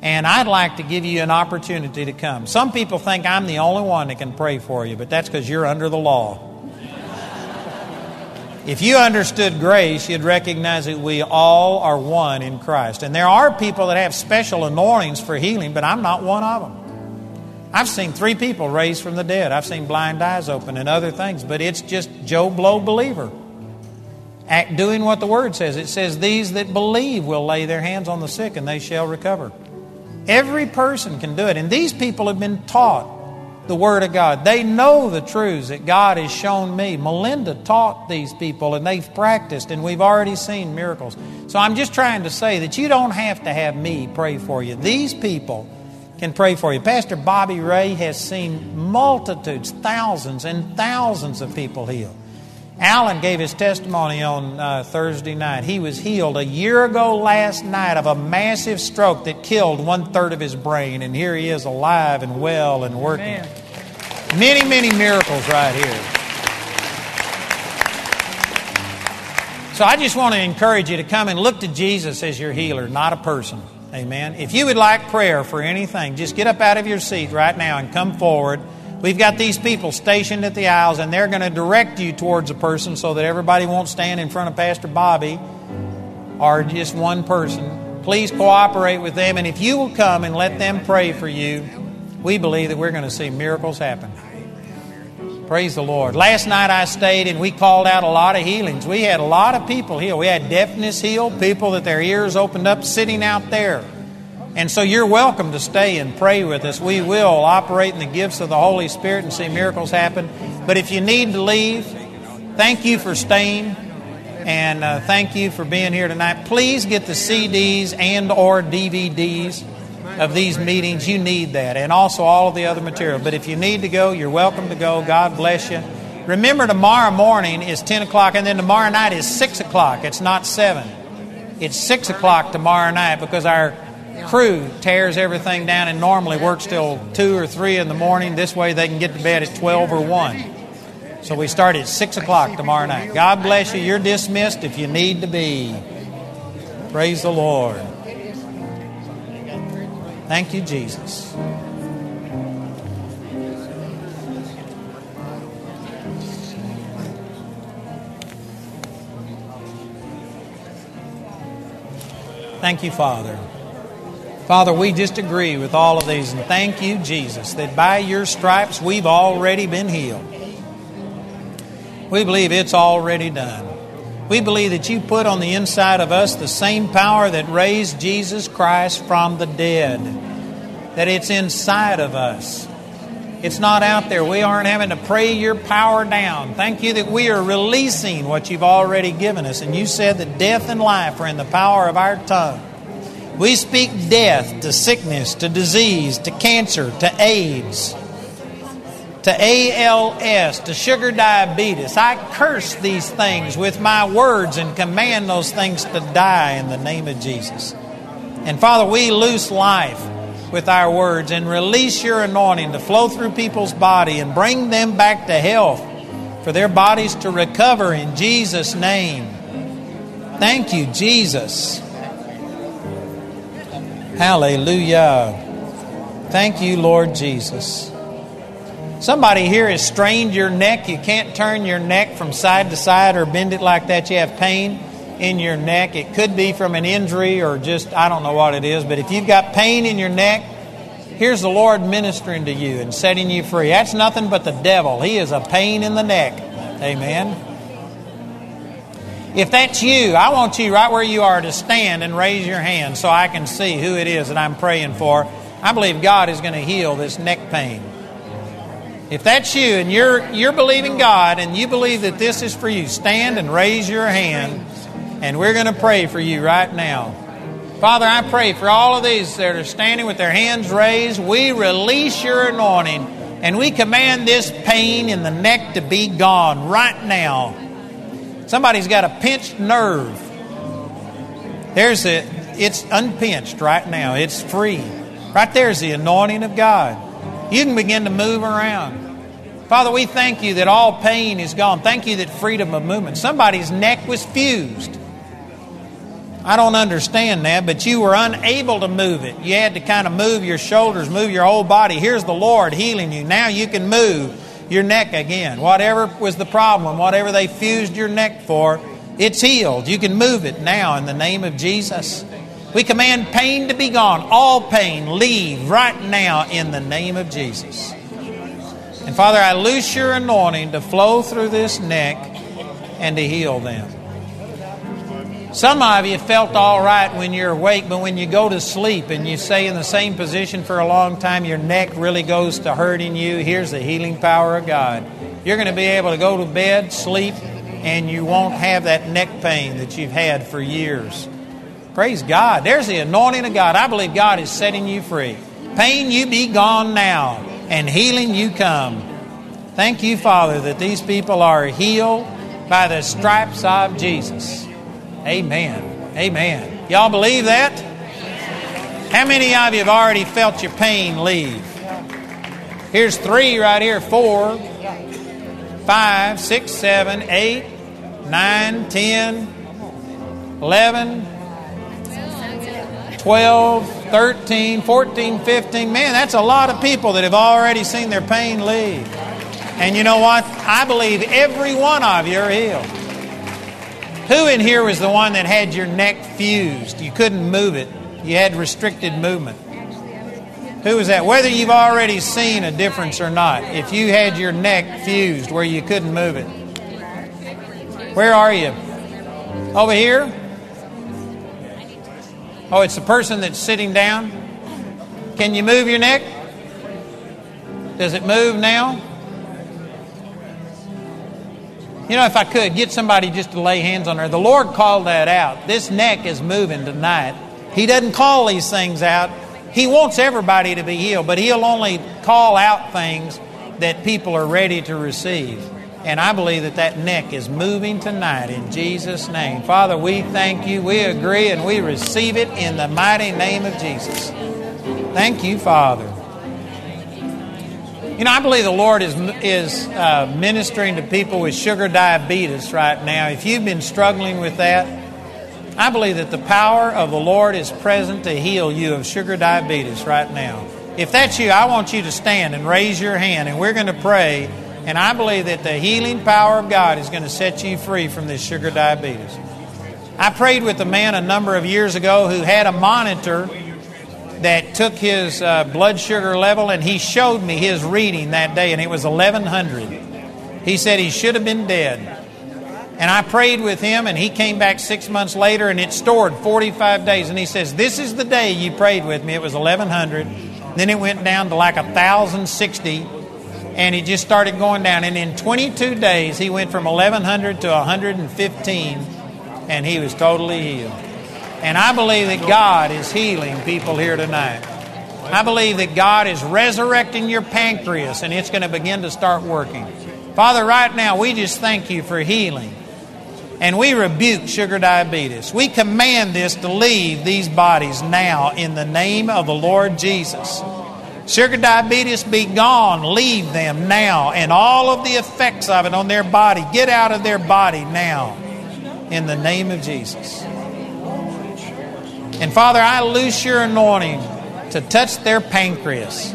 And I'd like to give you an opportunity to come. Some people think I'm the only one that can pray for you, but that's because you're under the law. If you understood grace, you'd recognize that we all are one in Christ. And there are people that have special anointings for healing, but I'm not one of them. I've seen three people raised from the dead. I've seen blind eyes open and other things, but it's just Joe Blow believer. Act doing what the word says. It says, These that believe will lay their hands on the sick and they shall recover. Every person can do it. And these people have been taught the Word of God. They know the truths that God has shown me. Melinda taught these people and they've practiced, and we've already seen miracles. So I'm just trying to say that you don't have to have me pray for you. These people can pray for you. Pastor Bobby Ray has seen multitudes, thousands and thousands of people healed. Alan gave his testimony on uh, Thursday night. He was healed a year ago last night of a massive stroke that killed one third of his brain, and here he is alive and well and working. Man. Many, many miracles right here. So I just want to encourage you to come and look to Jesus as your healer, not a person. Amen. If you would like prayer for anything, just get up out of your seat right now and come forward. We've got these people stationed at the aisles, and they're going to direct you towards a person so that everybody won't stand in front of Pastor Bobby or just one person. Please cooperate with them, and if you will come and let them pray for you, we believe that we're going to see miracles happen. Praise the Lord. Last night I stayed and we called out a lot of healings. We had a lot of people healed. We had deafness healed, people that their ears opened up sitting out there. And so you're welcome to stay and pray with us. We will operate in the gifts of the Holy Spirit and see miracles happen. But if you need to leave, thank you for staying and uh, thank you for being here tonight. Please get the CDs and or DVDs of these meetings. You need that and also all of the other material. But if you need to go, you're welcome to go. God bless you. Remember, tomorrow morning is 10 o'clock, and then tomorrow night is 6 o'clock. It's not 7. It's 6 o'clock tomorrow night because our crew tears everything down and normally works till 2 or 3 in the morning. This way they can get to bed at 12 or 1. So we start at 6 o'clock tomorrow night. God bless you. You're dismissed if you need to be. Praise the Lord. Thank you, Jesus. Thank you, Father. Father, we just agree with all of these and thank you, Jesus, that by your stripes we've already been healed. We believe it's already done. We believe that you put on the inside of us the same power that raised Jesus Christ from the dead, that it's inside of us. It's not out there. We aren't having to pray your power down. Thank you that we are releasing what you've already given us. And you said that death and life are in the power of our tongue. We speak death to sickness, to disease, to cancer, to AIDS, to ALS, to sugar diabetes. I curse these things with my words and command those things to die in the name of Jesus. And Father, we loose life with our words and release your anointing to flow through people's body and bring them back to health for their bodies to recover in Jesus' name. Thank you, Jesus. Hallelujah. Thank you, Lord Jesus. Somebody here has strained your neck. You can't turn your neck from side to side or bend it like that. You have pain in your neck. It could be from an injury or just, I don't know what it is, but if you've got pain in your neck, here's the Lord ministering to you and setting you free. That's nothing but the devil. He is a pain in the neck. Amen. If that's you, I want you right where you are to stand and raise your hand so I can see who it is that I'm praying for. I believe God is going to heal this neck pain. If that's you and you're you're believing God and you believe that this is for you, stand and raise your hand And we're going to pray for you right now. Father, I pray for all of these that are standing with their hands raised. We release your anointing and we command this pain in the neck to be gone right now. Somebody's got a pinched nerve. There's it. It's unpinched right now. It's free. Right there's the anointing of God. You can begin to move around. Father, we thank you that all pain is gone. Thank you that freedom of movement. Somebody's neck was fused. I don't understand that, but you were unable to move it. You had to kind of move your shoulders, move your whole body. Here's the Lord healing you. Now you can move your neck again. Whatever was the problem, whatever they fused your neck for, it's healed. You can move it now in the name of Jesus. We command pain to be gone. All pain, leave right now in the name of Jesus. And Father, I loose your anointing to flow through this neck and to heal them. Some of you felt all right when you're awake, but when you go to sleep and you stay in the same position for a long time, your neck really goes to hurting you. Here's the healing power of God. You're going to be able to go to bed, sleep, and you won't have that neck pain that you've had for years. Praise God. There's the anointing of God. I believe God is setting you free. Pain, you be gone now and healing you come. Thank you, Father, that these people are healed by the stripes of Jesus. Amen. Amen. Y'all believe that? How many of you have already felt your pain leave? Here's three right here four, five, six, seven, eight, nine, ten, eleven, twelve. 13, 14, 15. Man, that's a lot of people that have already seen their pain leave. And you know what? I believe every one of you are healed. Who in here was the one that had your neck fused? You couldn't move it, you had restricted movement. Who was that? Whether you've already seen a difference or not, if you had your neck fused where you couldn't move it. Where are you? Over here? Oh, it's the person that's sitting down? Can you move your neck? Does it move now? You know, if I could, get somebody just to lay hands on her. The Lord called that out. This neck is moving tonight. He doesn't call these things out. He wants everybody to be healed, but He'll only call out things that people are ready to receive. And I believe that that neck is moving tonight in Jesus' name. Father, we thank you. We agree and we receive it in the mighty name of Jesus. Thank you, Father. You know, I believe the Lord is, is uh, ministering to people with sugar diabetes right now. If you've been struggling with that, I believe that the power of the Lord is present to heal you of sugar diabetes right now. If that's you, I want you to stand and raise your hand, and we're going to pray and I believe that the healing power of God is going to set you free from this sugar diabetes. I prayed with a man a number of years ago who had a monitor that took his uh, blood sugar level, and he showed me his reading that day, and it was 1100. He said he should have been dead. And I prayed with him, and he came back six months later, and it stored 45 days. And he says, This is the day you prayed with me. It was 1100. Then it went down to like 1060 and he just started going down. And in 22 days, he went from 1,100 to 115, and he was totally healed. And I believe that God is healing people here tonight. I believe that God is resurrecting your pancreas, and it's going to begin to start working. Father, right now, we just thank you for healing. And we rebuke sugar diabetes. We command this to leave these bodies now in the name of the Lord Jesus. Sugar diabetes be gone. Leave them now. And all of the effects of it on their body, get out of their body now. In the name of Jesus. And Father, I loose your anointing to touch their pancreas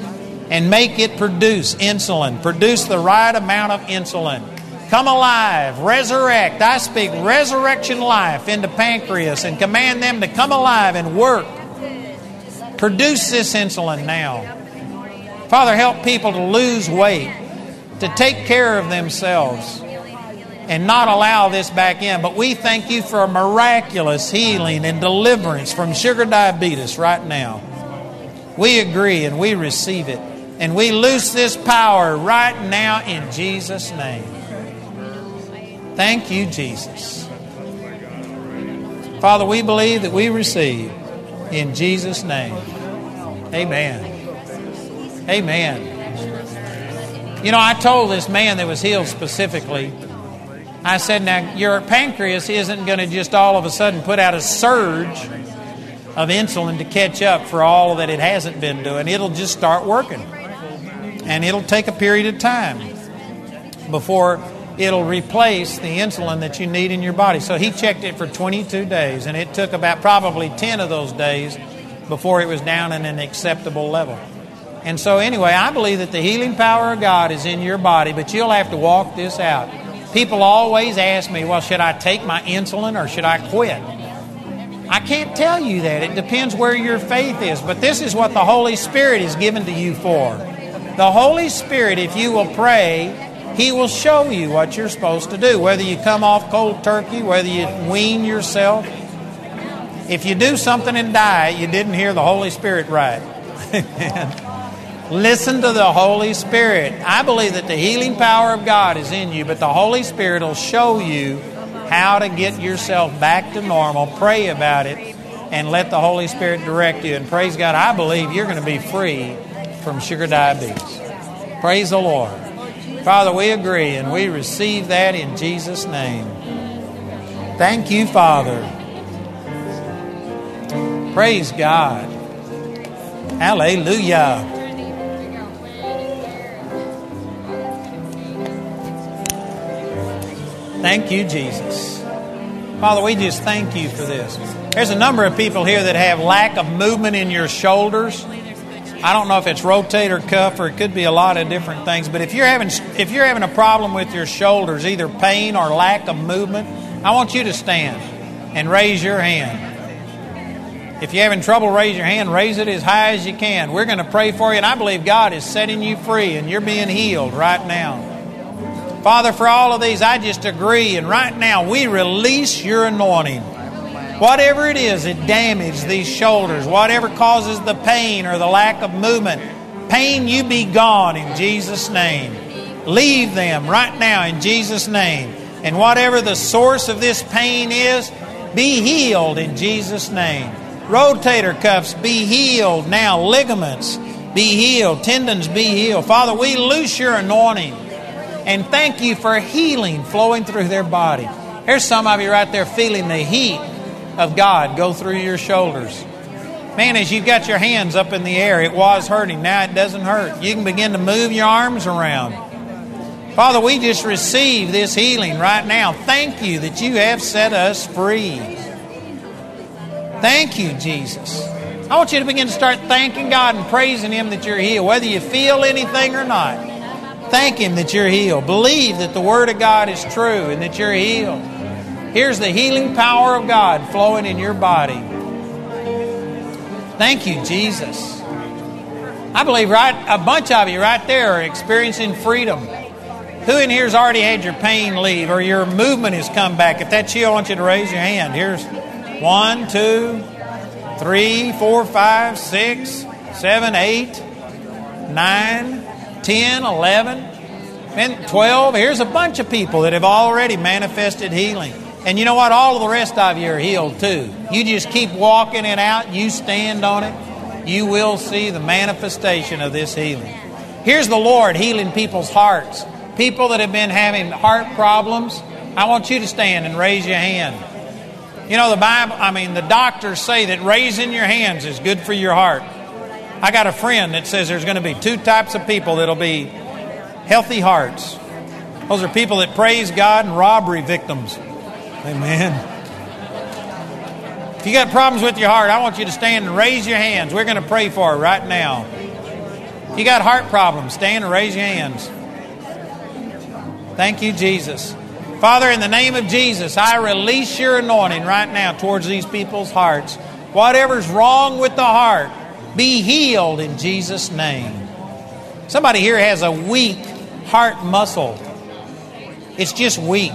and make it produce insulin, produce the right amount of insulin. Come alive, resurrect. I speak resurrection life into pancreas and command them to come alive and work. Produce this insulin now. Father, help people to lose weight, to take care of themselves, and not allow this back in. But we thank you for a miraculous healing and deliverance from sugar diabetes right now. We agree and we receive it. And we loose this power right now in Jesus' name. Thank you, Jesus. Father, we believe that we receive in Jesus' name. Amen. Amen. You know, I told this man that was healed specifically, I said, now, your pancreas isn't going to just all of a sudden put out a surge of insulin to catch up for all that it hasn't been doing. It'll just start working. And it'll take a period of time before it'll replace the insulin that you need in your body. So he checked it for 22 days, and it took about probably 10 of those days before it was down in an acceptable level. And so, anyway, I believe that the healing power of God is in your body, but you'll have to walk this out. People always ask me, well, should I take my insulin or should I quit? I can't tell you that. It depends where your faith is. But this is what the Holy Spirit is given to you for. The Holy Spirit, if you will pray, He will show you what you're supposed to do. Whether you come off cold turkey, whether you wean yourself. If you do something and die, you didn't hear the Holy Spirit right. [laughs] Listen to the Holy Spirit. I believe that the healing power of God is in you, but the Holy Spirit will show you how to get yourself back to normal. Pray about it and let the Holy Spirit direct you. And praise God, I believe you're going to be free from sugar diabetes. Praise the Lord. Father, we agree and we receive that in Jesus' name. Thank you, Father. Praise God. Hallelujah. Thank you, Jesus. Father, we just thank you for this. There's a number of people here that have lack of movement in your shoulders. I don't know if it's rotator cuff or it could be a lot of different things, but if you're having if you're having a problem with your shoulders, either pain or lack of movement, I want you to stand and raise your hand. If you're having trouble, raise your hand. Raise it as high as you can. We're going to pray for you, and I believe God is setting you free, and you're being healed right now. Father, for all of these, I just agree. And right now, we release your anointing. Whatever it is that damaged these shoulders, whatever causes the pain or the lack of movement, pain, you be gone in Jesus' name. Leave them right now in Jesus' name. And whatever the source of this pain is, be healed in Jesus' name. Rotator cuffs, be healed now. Ligaments, be healed. Tendons, be healed. Father, we loose your anointing and thank you for healing flowing through their body. Here's some of you right there feeling the heat of God go through your shoulders. Man, as you've got your hands up in the air, it was hurting. Now it doesn't hurt. You can begin to move your arms around. Father, we just receive this healing right now. Thank you that you have set us free. Thank you, Jesus. I want you to begin to start thanking God and praising Him that you're healed, whether you feel anything or not. Thank Him that you're healed. Believe that the Word of God is true and that you're healed. Here's the healing power of God flowing in your body. Thank you, Jesus. I believe right a bunch of you right there are experiencing freedom. Who in here has already had your pain leave or your movement has come back? If that's you, I want you to raise your hand. Here's one, two, three, four, five, six, seven, eight, nine, 10, 11, and 12. Here's a bunch of people that have already manifested healing. And you know what? All of the rest of you are healed too. You just keep walking it out, you stand on it, you will see the manifestation of this healing. Here's the Lord healing people's hearts. People that have been having heart problems, I want you to stand and raise your hand. You know, the Bible, I mean, the doctors say that raising your hands is good for your heart. I got a friend that says there's going to be two types of people that'll be healthy hearts. Those are people that praise God and robbery victims. Amen. If you got problems with your heart, I want you to stand and raise your hands. We're going to pray for it right now. If you got heart problems, stand and raise your hands. Thank you, Jesus. Father, in the name of Jesus, I release your anointing right now towards these people's hearts. Whatever's wrong with the heart, be healed in Jesus' name. Somebody here has a weak heart muscle, it's just weak.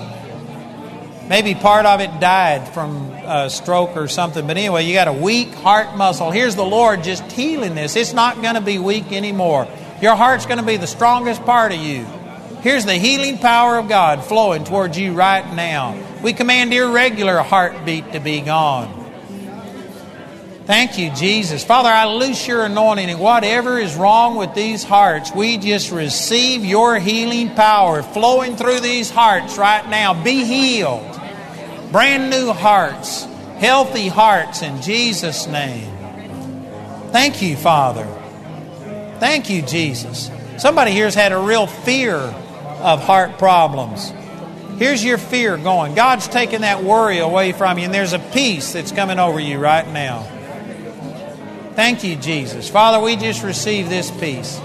Maybe part of it died from a stroke or something, but anyway, you got a weak heart muscle. Here's the Lord just healing this. It's not going to be weak anymore. Your heart's going to be the strongest part of you. Here's the healing power of God flowing towards you right now. We command irregular heartbeat to be gone. Thank you, Jesus. Father, I loose your anointing, and whatever is wrong with these hearts, we just receive your healing power flowing through these hearts right now. Be healed. Brand new hearts, healthy hearts in Jesus' name. Thank you, Father. Thank you, Jesus. Somebody here's had a real fear of heart problems. Here's your fear going. God's taking that worry away from you, and there's a peace that's coming over you right now. Thank you, Jesus. Father, we just receive this peace.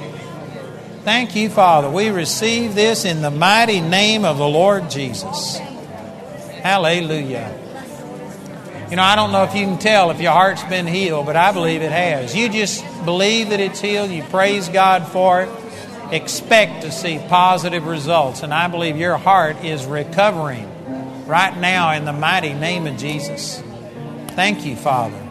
Thank you, Father. We receive this in the mighty name of the Lord Jesus. Hallelujah. You know, I don't know if you can tell if your heart's been healed, but I believe it has. You just believe that it's healed, you praise God for it, expect to see positive results. And I believe your heart is recovering right now in the mighty name of Jesus. Thank you, Father.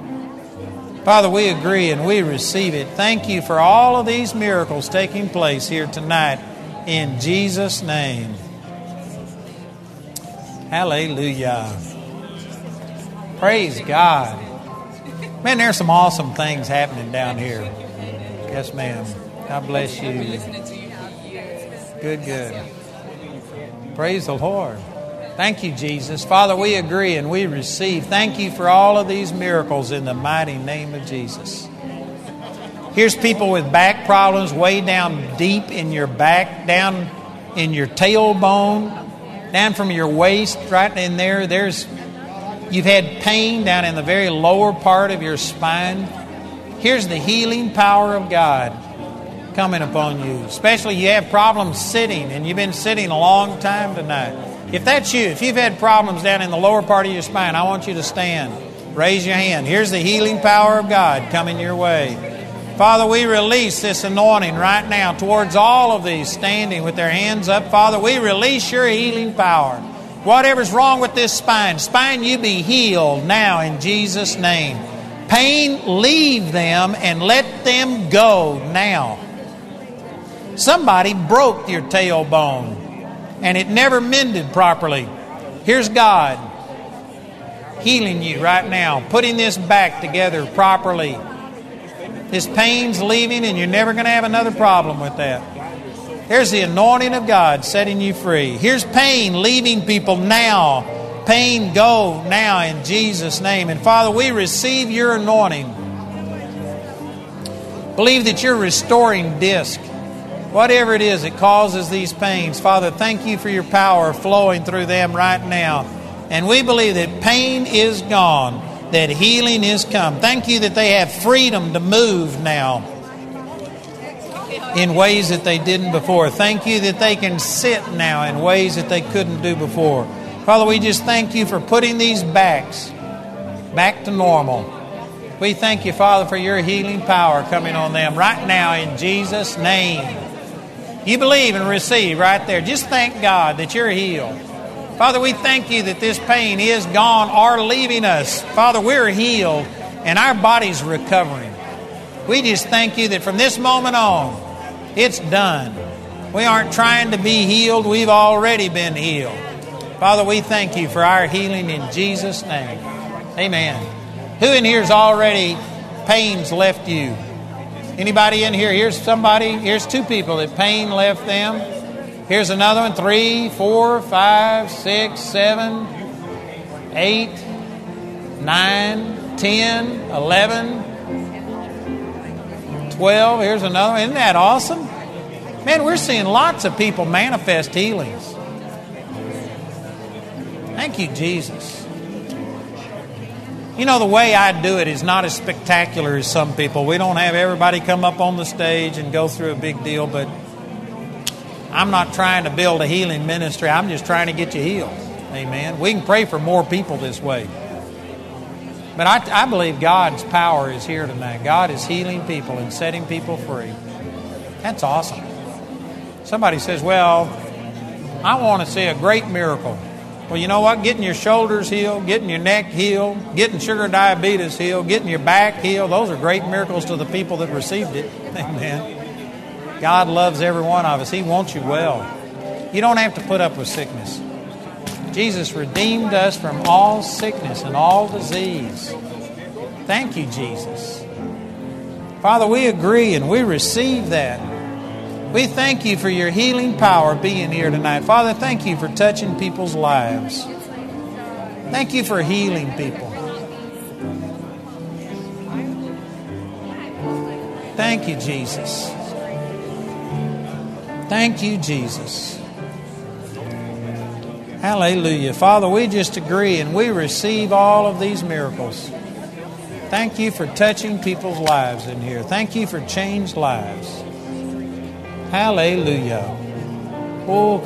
Father, we agree and we receive it. Thank you for all of these miracles taking place here tonight in Jesus' name. Hallelujah. Praise God. Man, there's some awesome things happening down here. Yes, ma'am. God bless you. Good, good. Praise the Lord. Thank you, Jesus. Father, we agree and we receive. Thank you for all of these miracles in the mighty name of Jesus. Here's people with back problems way down deep in your back, down in your tailbone, down from your waist, right in there. There's you've had pain down in the very lower part of your spine. Here's the healing power of God coming upon you. Especially you have problems sitting and you've been sitting a long time tonight. If that's you, if you've had problems down in the lower part of your spine, I want you to stand. Raise your hand. Here's the healing power of God coming your way. Father, we release this anointing right now towards all of these standing with their hands up. Father, we release your healing power. Whatever's wrong with this spine, spine, you be healed now in Jesus' name. Pain, leave them and let them go now. Somebody broke your tailbone and it never mended properly. Here's God healing you right now, putting this back together properly. This pain's leaving, and you're never going to have another problem with that. There's the anointing of God setting you free. Here's pain leaving people now. Pain go now in Jesus' name. And Father, we receive your anointing. Believe that you're restoring disc whatever it is that causes these pains. Father, thank you for your power flowing through them right now. And we believe that pain is gone, that healing is come. Thank you that they have freedom to move now in ways that they didn't before. Thank you that they can sit now in ways that they couldn't do before. Father, we just thank you for putting these backs back to normal. We thank you, Father, for your healing power coming on them right now in Jesus' name. You believe and receive right there. Just thank God that you're healed. Father, we thank you that this pain is gone or leaving us. Father, we're healed and our body's recovering. We just thank you that from this moment on, it's done. We aren't trying to be healed, we've already been healed. Father, we thank you for our healing in Jesus' name. Amen. Who in here has already pains left you? Anybody in here? Here's somebody. Here's two people that pain left them. Here's another one. Three, four, five, six, seven, eight, nine, ten, eleven, twelve. Here's another. Isn't that awesome? Man, we're seeing lots of people manifest healings. Thank you, Jesus. You know, the way I do it is not as spectacular as some people. We don't have everybody come up on the stage and go through a big deal, but I'm not trying to build a healing ministry. I'm just trying to get you healed. Amen. We can pray for more people this way. But I, I believe God's power is here tonight. God is healing people and setting people free. That's awesome. Somebody says, Well, I want to see a great miracle. Well, you know what? Getting your shoulders healed, getting your neck healed, getting sugar diabetes healed, getting your back healed, those are great miracles to the people that received it. [laughs] Amen. God loves every one of us. He wants you well. You don't have to put up with sickness. Jesus redeemed us from all sickness and all disease. Thank you, Jesus. Father, we agree and we receive that. We thank you for your healing power being here tonight. Father, thank you for touching people's lives. Thank you for healing people. Thank you, Jesus. Thank you, Jesus. Hallelujah. Father, we just agree and we receive all of these miracles. Thank you for touching people's lives in here. Thank you for changed lives. Hallelujah. O Oh,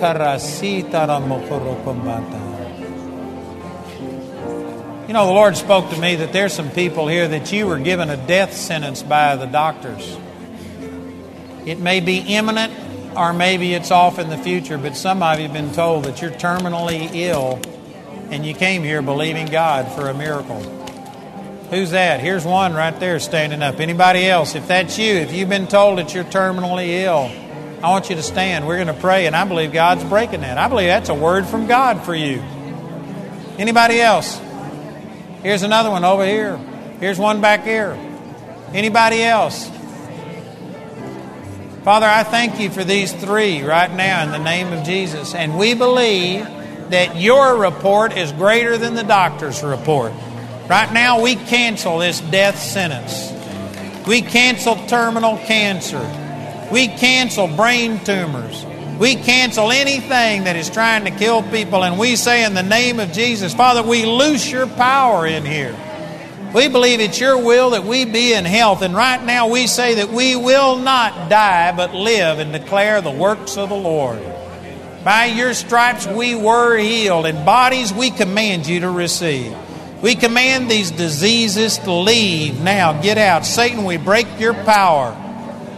You know, the Lord spoke to me that there's some people here that you were given a death sentence by the doctors. It may be imminent, or maybe it's off in the future, but some of you have been told that you're terminally ill and you came here believing God for a miracle. Who's that? Here's one right there standing up. Anybody else? If that's you, if you've been told that you're terminally ill, I want you to stand. We're going to pray, and I believe God's breaking that. I believe that's a word from God for you. Anybody else? Here's another one over here. Here's one back here. Anybody else? Father, I thank you for these three right now in the name of Jesus. And we believe that your report is greater than the doctor's report. Right now, we cancel this death sentence. We cancel terminal cancer. We cancel brain tumors. We cancel anything that is trying to kill people. And we say, in the name of Jesus, Father, we loose your power in here. We believe it's your will that we be in health. And right now we say that we will not die, but live and declare the works of the Lord. By your stripes we were healed, and bodies we command you to receive. We command these diseases to leave now. Get out. Satan, we break your power.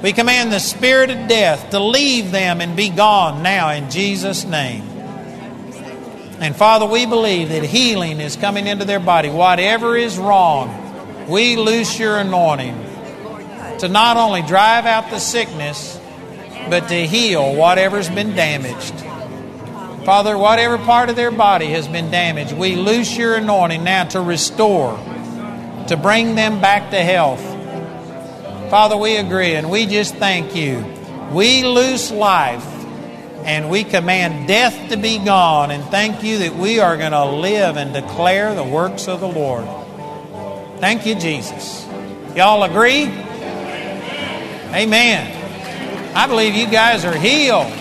We command the spirit of death to leave them and be gone now in Jesus' name. And Father, we believe that healing is coming into their body. Whatever is wrong, we loose your anointing to not only drive out the sickness, but to heal whatever's been damaged. Father, whatever part of their body has been damaged, we loose your anointing now to restore, to bring them back to health. Father, we agree and we just thank you. We loose life and we command death to be gone and thank you that we are going to live and declare the works of the Lord. Thank you, Jesus. Y'all agree? Amen. I believe you guys are healed.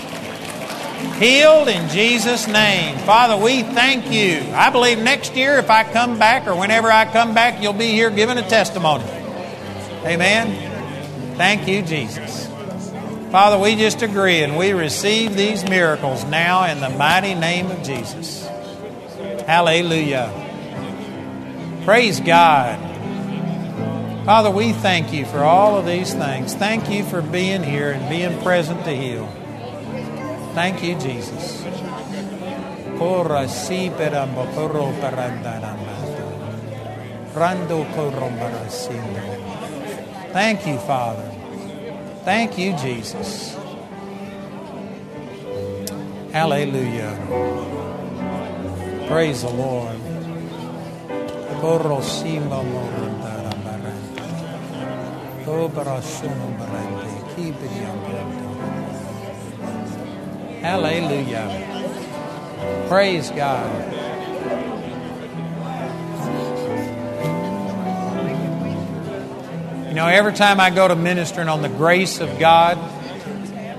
Healed in Jesus' name. Father, we thank you. I believe next year, if I come back or whenever I come back, you'll be here giving a testimony. Amen. Thank you, Jesus. Father, we just agree and we receive these miracles now in the mighty name of Jesus. Hallelujah. Praise God. Father, we thank you for all of these things. Thank you for being here and being present to heal. Thank you, Jesus. Thank you, Father. Thank you, Jesus. Hallelujah. Praise the Lord. Hallelujah. Praise God. You know, every time I go to ministering on the grace of God,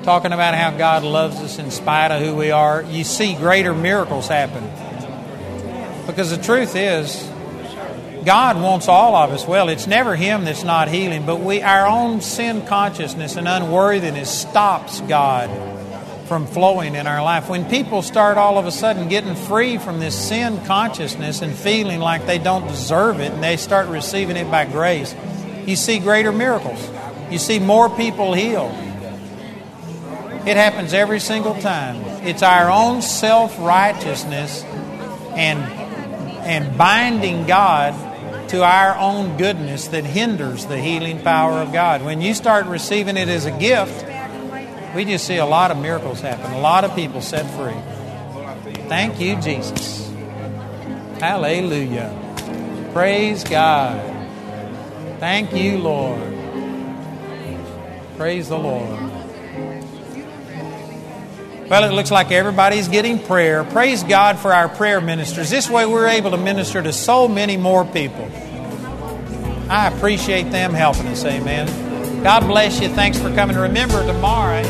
talking about how God loves us in spite of who we are, you see greater miracles happen. Because the truth is, God wants all of us well. It's never Him that's not healing, but we, our own sin consciousness and unworthiness stops God from flowing in our life. When people start all of a sudden getting free from this sin consciousness and feeling like they don't deserve it and they start receiving it by grace, you see greater miracles. You see more people healed. It happens every single time. It's our own self righteousness and, and binding God to our own goodness that hinders the healing power of God. When you start receiving it as a gift, we just see a lot of miracles happen, a lot of people set free. Thank you, Jesus. Hallelujah. Praise God. Thank you, Lord. Praise the Lord. Well, it looks like everybody's getting prayer. Praise God for our prayer ministers. This way we're able to minister to so many more people. I appreciate them helping us. Amen. God bless you. Thanks for coming. Remember, tomorrow